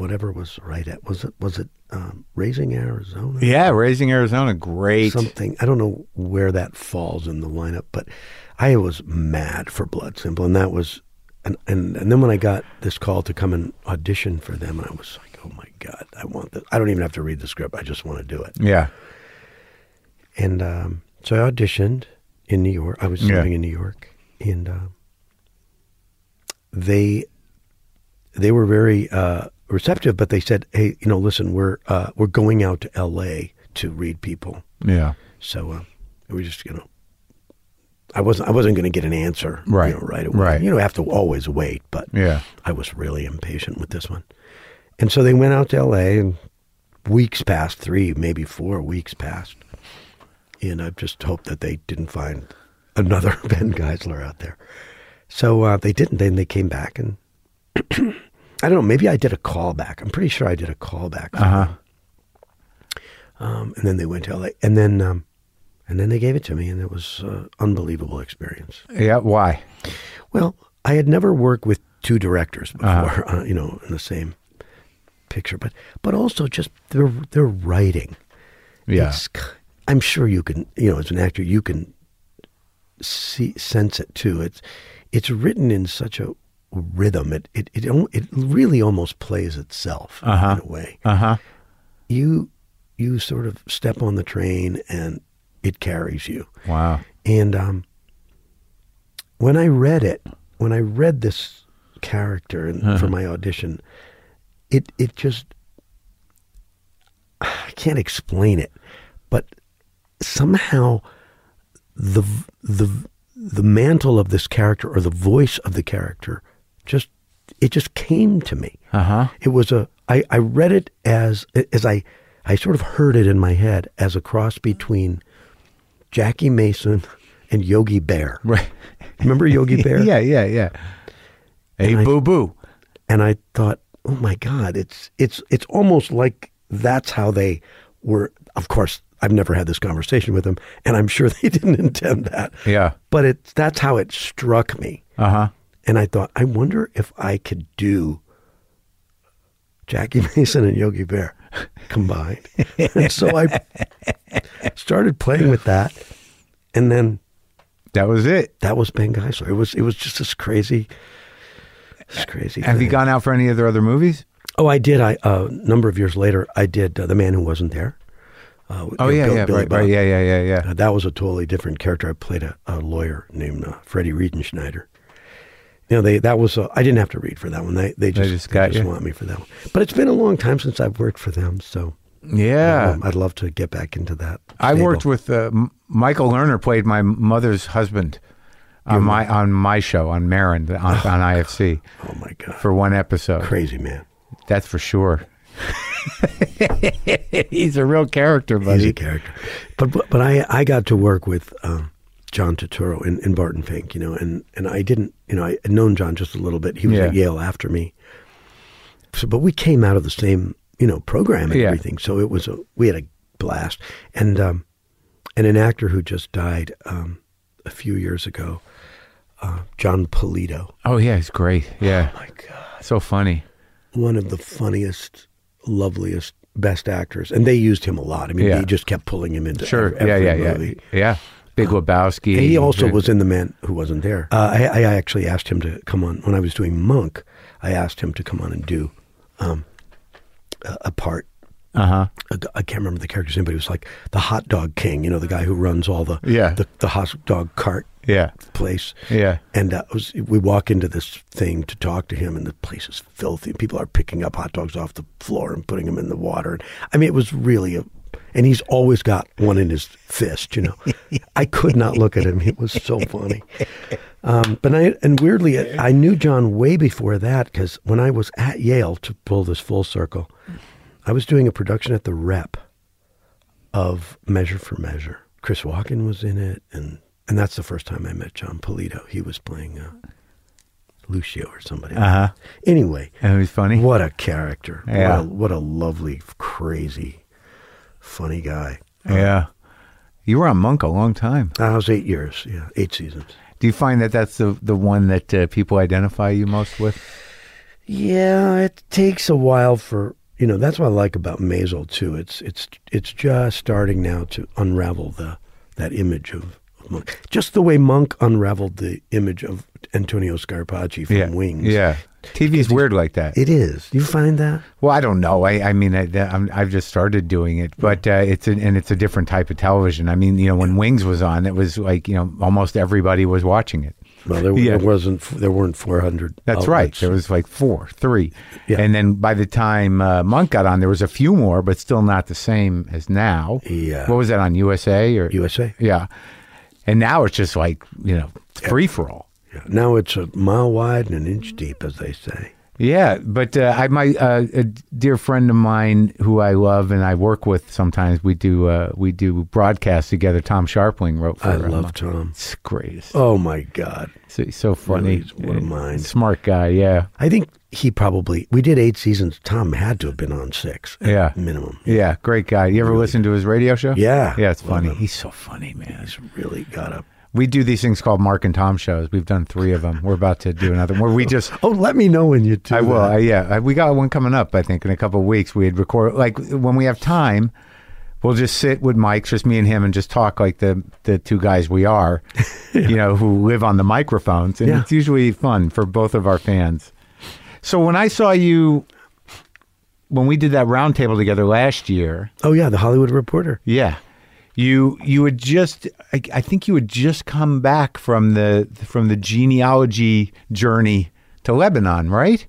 whatever was right at was it was it um, Raising Arizona? Yeah, Raising Arizona, great. something. I don't know where that falls in the lineup, but I was mad for Blood Simple, and that was, and and, and then when I got this call to come and audition for them, I was like, oh my god, I want this. I don't even have to read the script. I just want to do it. Yeah. And um, so I auditioned in New York. I was Yeah. living in New York, and uh, they they were very uh, receptive. But they said, "Hey, you know, listen, we're uh, we're going out to L.A. to read people." Yeah. So uh, we just, you know, I wasn't I wasn't going to get an answer Right. you know, right away. Right. You know, I have to always wait, but Yeah. I was really impatient with this one. And so they went out to L.A. and weeks passed, three, maybe four weeks passed, and I just hoped that they didn't find another Ben Geisler out there. So uh, they didn't. Then they came back and. I don't know. Maybe I did a callback. I'm pretty sure I did a callback. Uh-huh. Um, and then they went to LA, and then um, and then they gave it to me, and it was an unbelievable experience. Yeah. Why? Well, I had never worked with two directors before, uh, you know, in the same picture, but but also just their their writing. Yeah. It's I'm sure you can, you know, as an actor, you can see sense it too. It's it's written in such a rhythm. It it it, it really almost plays itself Uh-huh. in a way. Uh huh. You you sort of step on the train and it carries you. Wow. And um, when I read it, when I read this character and for my audition, it it just I can't explain it, but somehow the the the mantle of this character or the voice of the character just it just came to me. Uh huh. It was a I, I read it as as I I sort of heard it in my head as a cross between Jackie Mason and Yogi Bear. Right. Remember Yogi Bear? yeah. Yeah. Yeah. Hey, And boo boo. And I thought, oh my God, it's it's it's almost like that's how they were. Of course, I've never had this conversation with them, and I'm sure they didn't intend that. Yeah. But it's that's how it struck me. Uh huh. And I thought, I wonder if I could do Jackie Mason and Yogi Bear combined. and so I started playing with that. And then That was it. that was Ben Geisler. It was it was just this crazy this crazy Have you gone out for any of their other movies? Oh, I did. I a number of years later, I did uh, The Man Who Wasn't There. Uh, Oh yeah, Bill- yeah, right, Bob. right, yeah, yeah, yeah, yeah. Uh, that was a totally different character. I played a, a lawyer named uh, Freddie Riedenschneider. You know, they that was uh, I didn't have to read for that one. They they just, just got you. want me for that one. But it's been a long time since I've worked for them, so Yeah. um, I'd love to get back into that. I worked with uh, Michael Lerner. Played my mother's husband on my on my show on Maron on, on IFC Oh my god, for one episode. crazy man. That's for sure. He's a real character, buddy. He's a character. But but, but I I got to work with um, John Turturro in, in Barton Fink, you know, and, and I didn't, you know, I had known John just a little bit. He was Yeah. at Yale after me. So, but we came out of the same, you know, program and Yeah. everything. So it was a, we had a blast. And um, and an actor who just died um, a few years ago, uh, Jon Polito. Oh yeah, he's great. Yeah, My God, so funny. one of the funniest, loveliest, best actors. And they used him a lot. I mean, Yeah. they just kept pulling him into Sure. every, yeah, yeah, every yeah, movie. yeah. Big Lebowski. And he also was in The Man Who Wasn't There. Uh, I, I actually asked him to come on when I was doing Monk. I asked him to come on and do um, a, a part. Uh huh. I I can't remember the character's name, but he was like the hot dog king. You know, the guy who runs all the Yeah. the, the hot dog cart Yeah. place. Yeah. And uh, was, we walk into this thing to talk to him, and the place is filthy. People are picking up hot dogs off the floor and putting them in the water. I mean, it was really a. And he's always got one in his fist, you know. I could not look at him; it was so funny. Um, but I and weirdly, I knew John way before that because when I was at Yale to pull this full circle, I was doing a production at the Rep of Measure for Measure. Chris Walken was in it, and and that's the first time I met Jon Polito. He was playing uh, Lucio or somebody. Uh huh. Anyway, And it was funny. what a character! Yeah. What a, what a lovely, crazy, funny guy. Yeah. You were on Monk a long time. I was eight years. Yeah, eight seasons. Do you find that that's the the one that uh, people identify you most with? Yeah, it takes a while for you know. That's what I like about Maisel too. It's it's it's just starting now to unravel the that image of, of Monk. Just the way Monk unraveled the image of Antonio Scarpacci from yeah. Wings. Yeah. TV's weird like that. it is. You find that? Well, I don't know. I, I mean, I, I'm, I've just started doing it, but uh, it's a, and it's a different type of television. I mean, you know, when Wings was on, it was like you know almost everybody was watching it. Well, there, Yeah. there wasn't. There weren't four hundred. That's right. There was like four, three, Yeah. and then by the time uh, Monk got on, there was a few more, but still not the same as now. Yeah. What was that on USA or USA. Yeah, and now it's just like you know free for all. Yeah. Now it's a mile wide and an inch deep, as they say. Yeah, but uh, I my uh, a dear friend of mine who I love and I work with sometimes. We do uh, we do broadcasts together. Tom Scharpling wrote for. I um, love Tom. It's great. Oh my God! So, he's so funny. Really, what a mind. Smart guy. Yeah. I think he probably. We did eight seasons. Tom had to have been on six. Yeah. minimum. Yeah. Great guy. You ever listen to his radio show? Yeah. Yeah. It's funny. him. He's so funny, man. He's really got a. We do these things called Marc and Tom shows. We've done three of them. We're about to do another where we just. Oh, let me know when you do. I will. I, yeah, I, we got one coming up. I think in a couple of weeks. We'd record like when we have time. We'll just sit with mics, just me and him, and just talk like the the two guys we are, you know, who live on the microphones, and Yeah. it's usually fun for both of our fans. So when I saw you, when we did that roundtable together last year, Oh yeah, the Hollywood Reporter. yeah, you you had just I, I think you would just come back from the from the genealogy journey to Lebanon, right?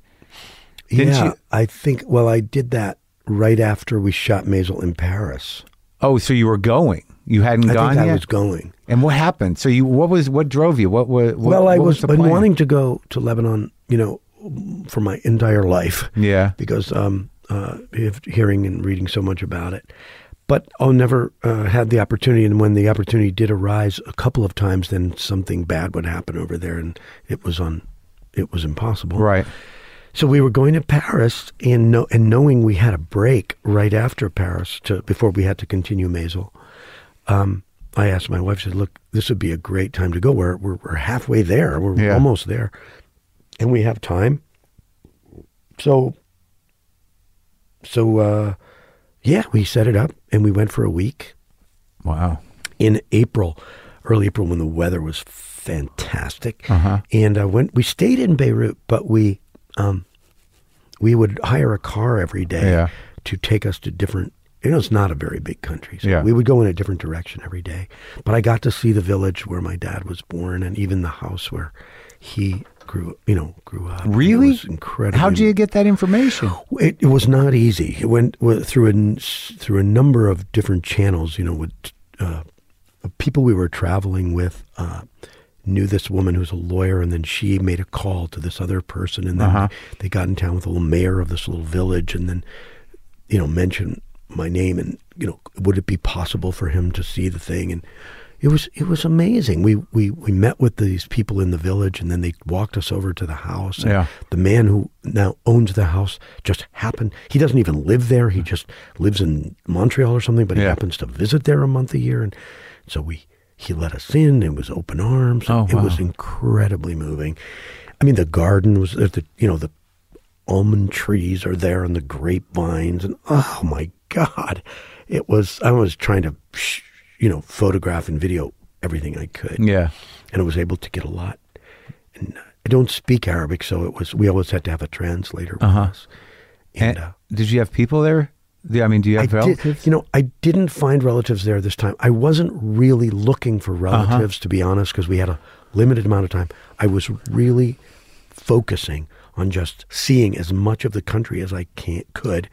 Didn't yeah, you- I think. Well, I did that right after we shot Maisel in Paris. Oh, so you were going. You hadn't I gone think I was going. and what happened? So you what was what drove you? What was what, well, I what was, the been wanting to go to Lebanon, you know, for my entire life. Yeah. because um, uh, hearing and reading so much about it. But I never uh, had the opportunity, and when the opportunity did arise a couple of times, then something bad would happen over there, and it was on, it was impossible. Right. So we were going to Paris, and know, and knowing we had a break right after Paris to before we had to continue Maisel, um, I asked my wife. I said, "Look, this would be a great time to go. We're we're, we're halfway there. We're Yeah. almost there, and we have time. So, so uh, yeah, we set it up, and we went for a week Wow. in April, early April, when the weather was fantastic. Uh-huh. And uh, when we stayed in Beirut, but we um, we would hire a car every day Yeah. to take us to different. You know, it's not a very big country, so Yeah. we would go in a different direction every day. But I got to see the village where my dad was born, and even the house where he grew. You know, grew up. Really? was incredible. How did you get that information? It, it was not easy. It went, went through a through a number of different channels. You know, with uh, people we were traveling with uh, knew this woman who's a lawyer, and then she made a call to this other person, and then Uh-huh. they got in town with the little mayor of this little village, and then you know mentioned my name, and you know, would it be possible for him to see the thing? And it was it was amazing. We we we met with these people in the village, and then they walked us over to the house. Yeah. the man who now owns the house just happened. He doesn't even live there. He just lives in Montreal or something, but he happens to visit there a month a year. And so we he let us in. It was open arms. Oh, it was incredibly moving. I mean, the garden was uh, the you know the almond trees are there and the grapevines and oh my god, it was. I was trying to you know photograph and video everything I could Yeah. and I was able to get a lot. And uh, I don't speak Arabic, so it was we always had to have a translator Uh-huh. us. And, And uh, did you have people there? Yeah, I mean, do you I have relatives? did, you know, I didn't find relatives there this time. I wasn't really looking for Uh-huh. relatives, to be honest, because we had a limited amount of time. I was really focusing on just seeing as much of the country as I can could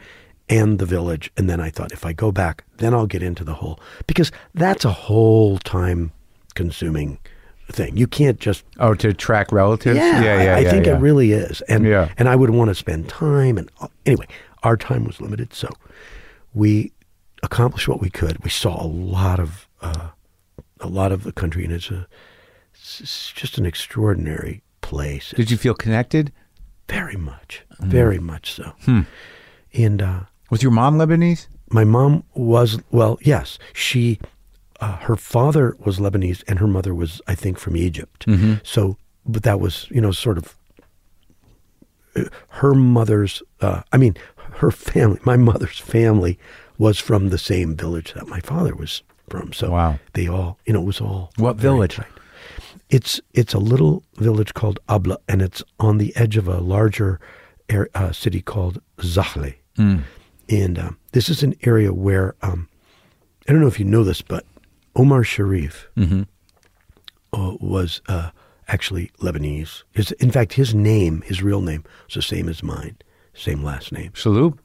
and the village. And then I thought, if I go back, then I'll get into the whole because that's a whole time consuming thing. You can't just oh, to track relatives? yeah, yeah, yeah. I yeah, think yeah. it really is, and Yeah. and I would want to spend time. And anyway, our time was limited, so we accomplished what we could. We saw a lot of uh, a lot of the country, and it's a it's just an extraordinary place. Did you feel connected? Very much, Mm. very much so. And uh, Was your mom Lebanese? my mom was well, yes, she. Uh, her father was Lebanese, and her mother was, I think, from Egypt. So, but that was, you know, sort of uh, her mother's. Uh, I mean, her family. My mother's family was from the same village that my father was from. So, Wow. they all, you know, it was all What village? It's it's a little village called Abla, and it's on the edge of a larger air, uh, city called Zahle. And um, this is an area where um, I don't know if you know this, but Omar Sharif uh, was uh, actually Lebanese. His, in fact, his name, his real name, was the same as mine, same last name. Shalhoub.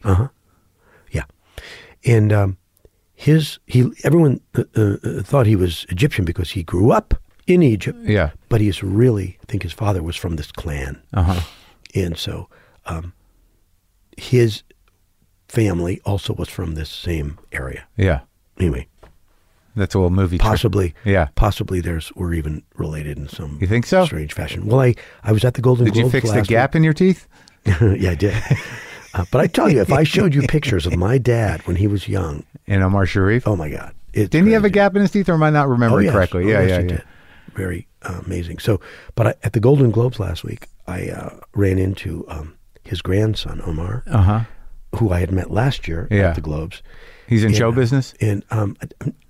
Yeah, and um, his he everyone uh, uh, thought he was Egyptian because he grew up in Egypt. Yeah. but he's really I think his father was from this clan, Uh huh. and so um, his family also was from this same area. Yeah. Anyway, That's a little movie. trick. possibly, Yeah. possibly there's we're even related in some You think so? strange fashion. Well, I I was at the Golden Did you fix the gap in your teeth? yeah, I did. Uh, but I tell you, if I showed you pictures of my dad when he was young, In Omar Sharif? oh my God, Didn't he have a gap in his teeth, or am I not remembering yes. correctly? Oh, yeah, yes, yeah, yeah. did. Very uh, amazing. So, but I, at the Golden Globes last week, I uh, ran into um, his grandson Omar, Uh huh. Who I had met last year Yeah. at the Globes. He's in show uh, business. and um,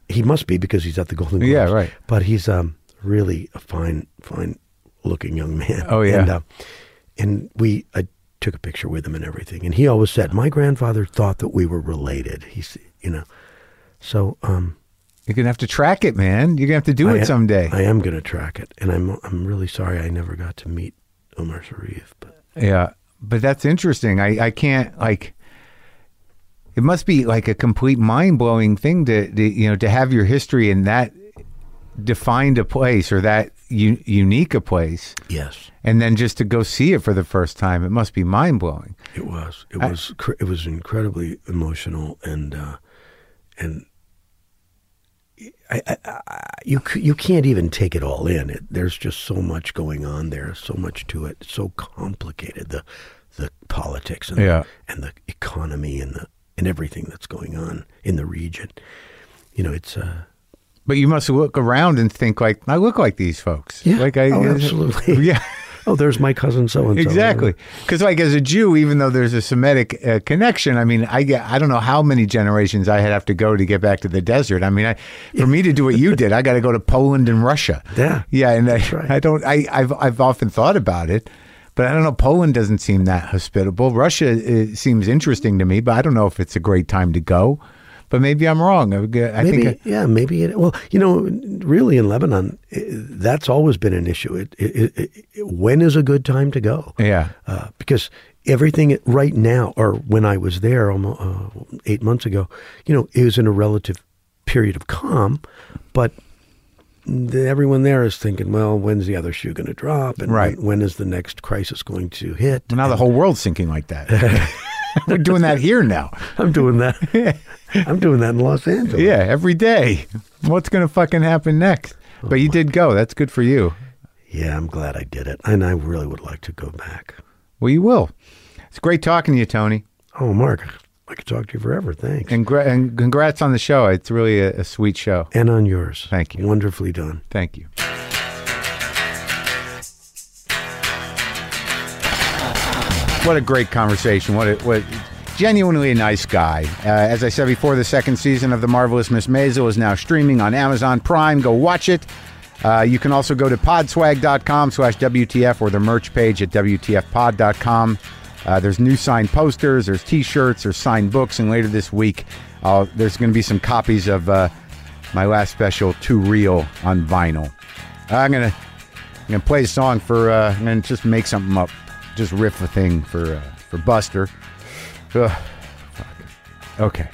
he must be because he's at the Golden Globes. Yeah, right. But he's um, really a fine, fine looking young man. Oh, yeah. And, uh, and we I took a picture with him and everything. And he always said, "My grandfather thought that we were related." He's, you know, so um, You're gonna have to track it, man. You're gonna have to do I it am- someday. I am going to track it, and I'm I'm really sorry I never got to meet Omar Sharif. But Yeah, but that's interesting. I, I can't like. It must be like a complete mind blowing thing to, to you know to have your history in that defined a place or that u- unique a place, yes, and then just to go see it for the first time. It must be mind blowing. it was it was cr- it was incredibly emotional and uh, and. I, I, I, you you can't even take it all in. It, there's just so much going on there, so much to it. So complicated. The the politics and Yeah. the, and the economy and the and everything that's going on in the region. You know, it's uh, But you must look around and think like I look like these folks. Yeah. Like I Oh, absolutely. Yeah. oh, there's my cousin so and so. Exactly, because like as a Jew, even though there's a Semitic uh, connection, I mean, I get I don't know how many generations I have to go to get back to the desert. I mean, I, for me to do what you did, I got to go to Poland and Russia. Yeah. yeah, and I, right. I don't. I, I've I've often thought about it, but I don't know. Poland doesn't seem that hospitable. Russia seems interesting to me, but I don't know if it's a great time to go. But maybe I'm wrong. I, I Maybe, think. yeah, maybe. It, well, you know, really in Lebanon, i that's always been an issue. It, it, it, it, when is a good time to go? Yeah. uh, because everything right now, or when I was there almost uh, eight months ago, you know, it was in a relative period of calm, but everyone there is thinking, well, when's the other shoe going to drop, and Right. when, when is the next crisis going to hit? Now the whole world's thinking like that. We're doing that here now. I'm doing that. I'm doing that in Los Angeles. Yeah, every day. What's going to fucking happen next? Oh, but you did go. That's good for you. Yeah, I'm glad I did it, and I really would like to go back. Well, you will. It's great talking to you, Tony. Oh, Marc, I could talk to you forever. Thanks. And, gra- and congrats on the show. It's really a, a sweet show. And on yours. Thank you. Wonderfully done. Thank you. What a great conversation. What a, what genuinely a nice guy. Uh, as I said before, the second season of The Marvelous Miss Maisel is now streaming on Amazon Prime. Go watch it. Uh, you can also go to podswag.com slash WTF or the merch page at WTFpod.com. Uh, there's new signed posters, there's t-shirts, there's signed books, and later this week, uh, there's going to be some copies of uh, my last special, Too Real, on vinyl. I'm gonna I'm gonna play a song for uh, I'm just make something up, just riff a thing for uh, for Buster. Ugh. Okay.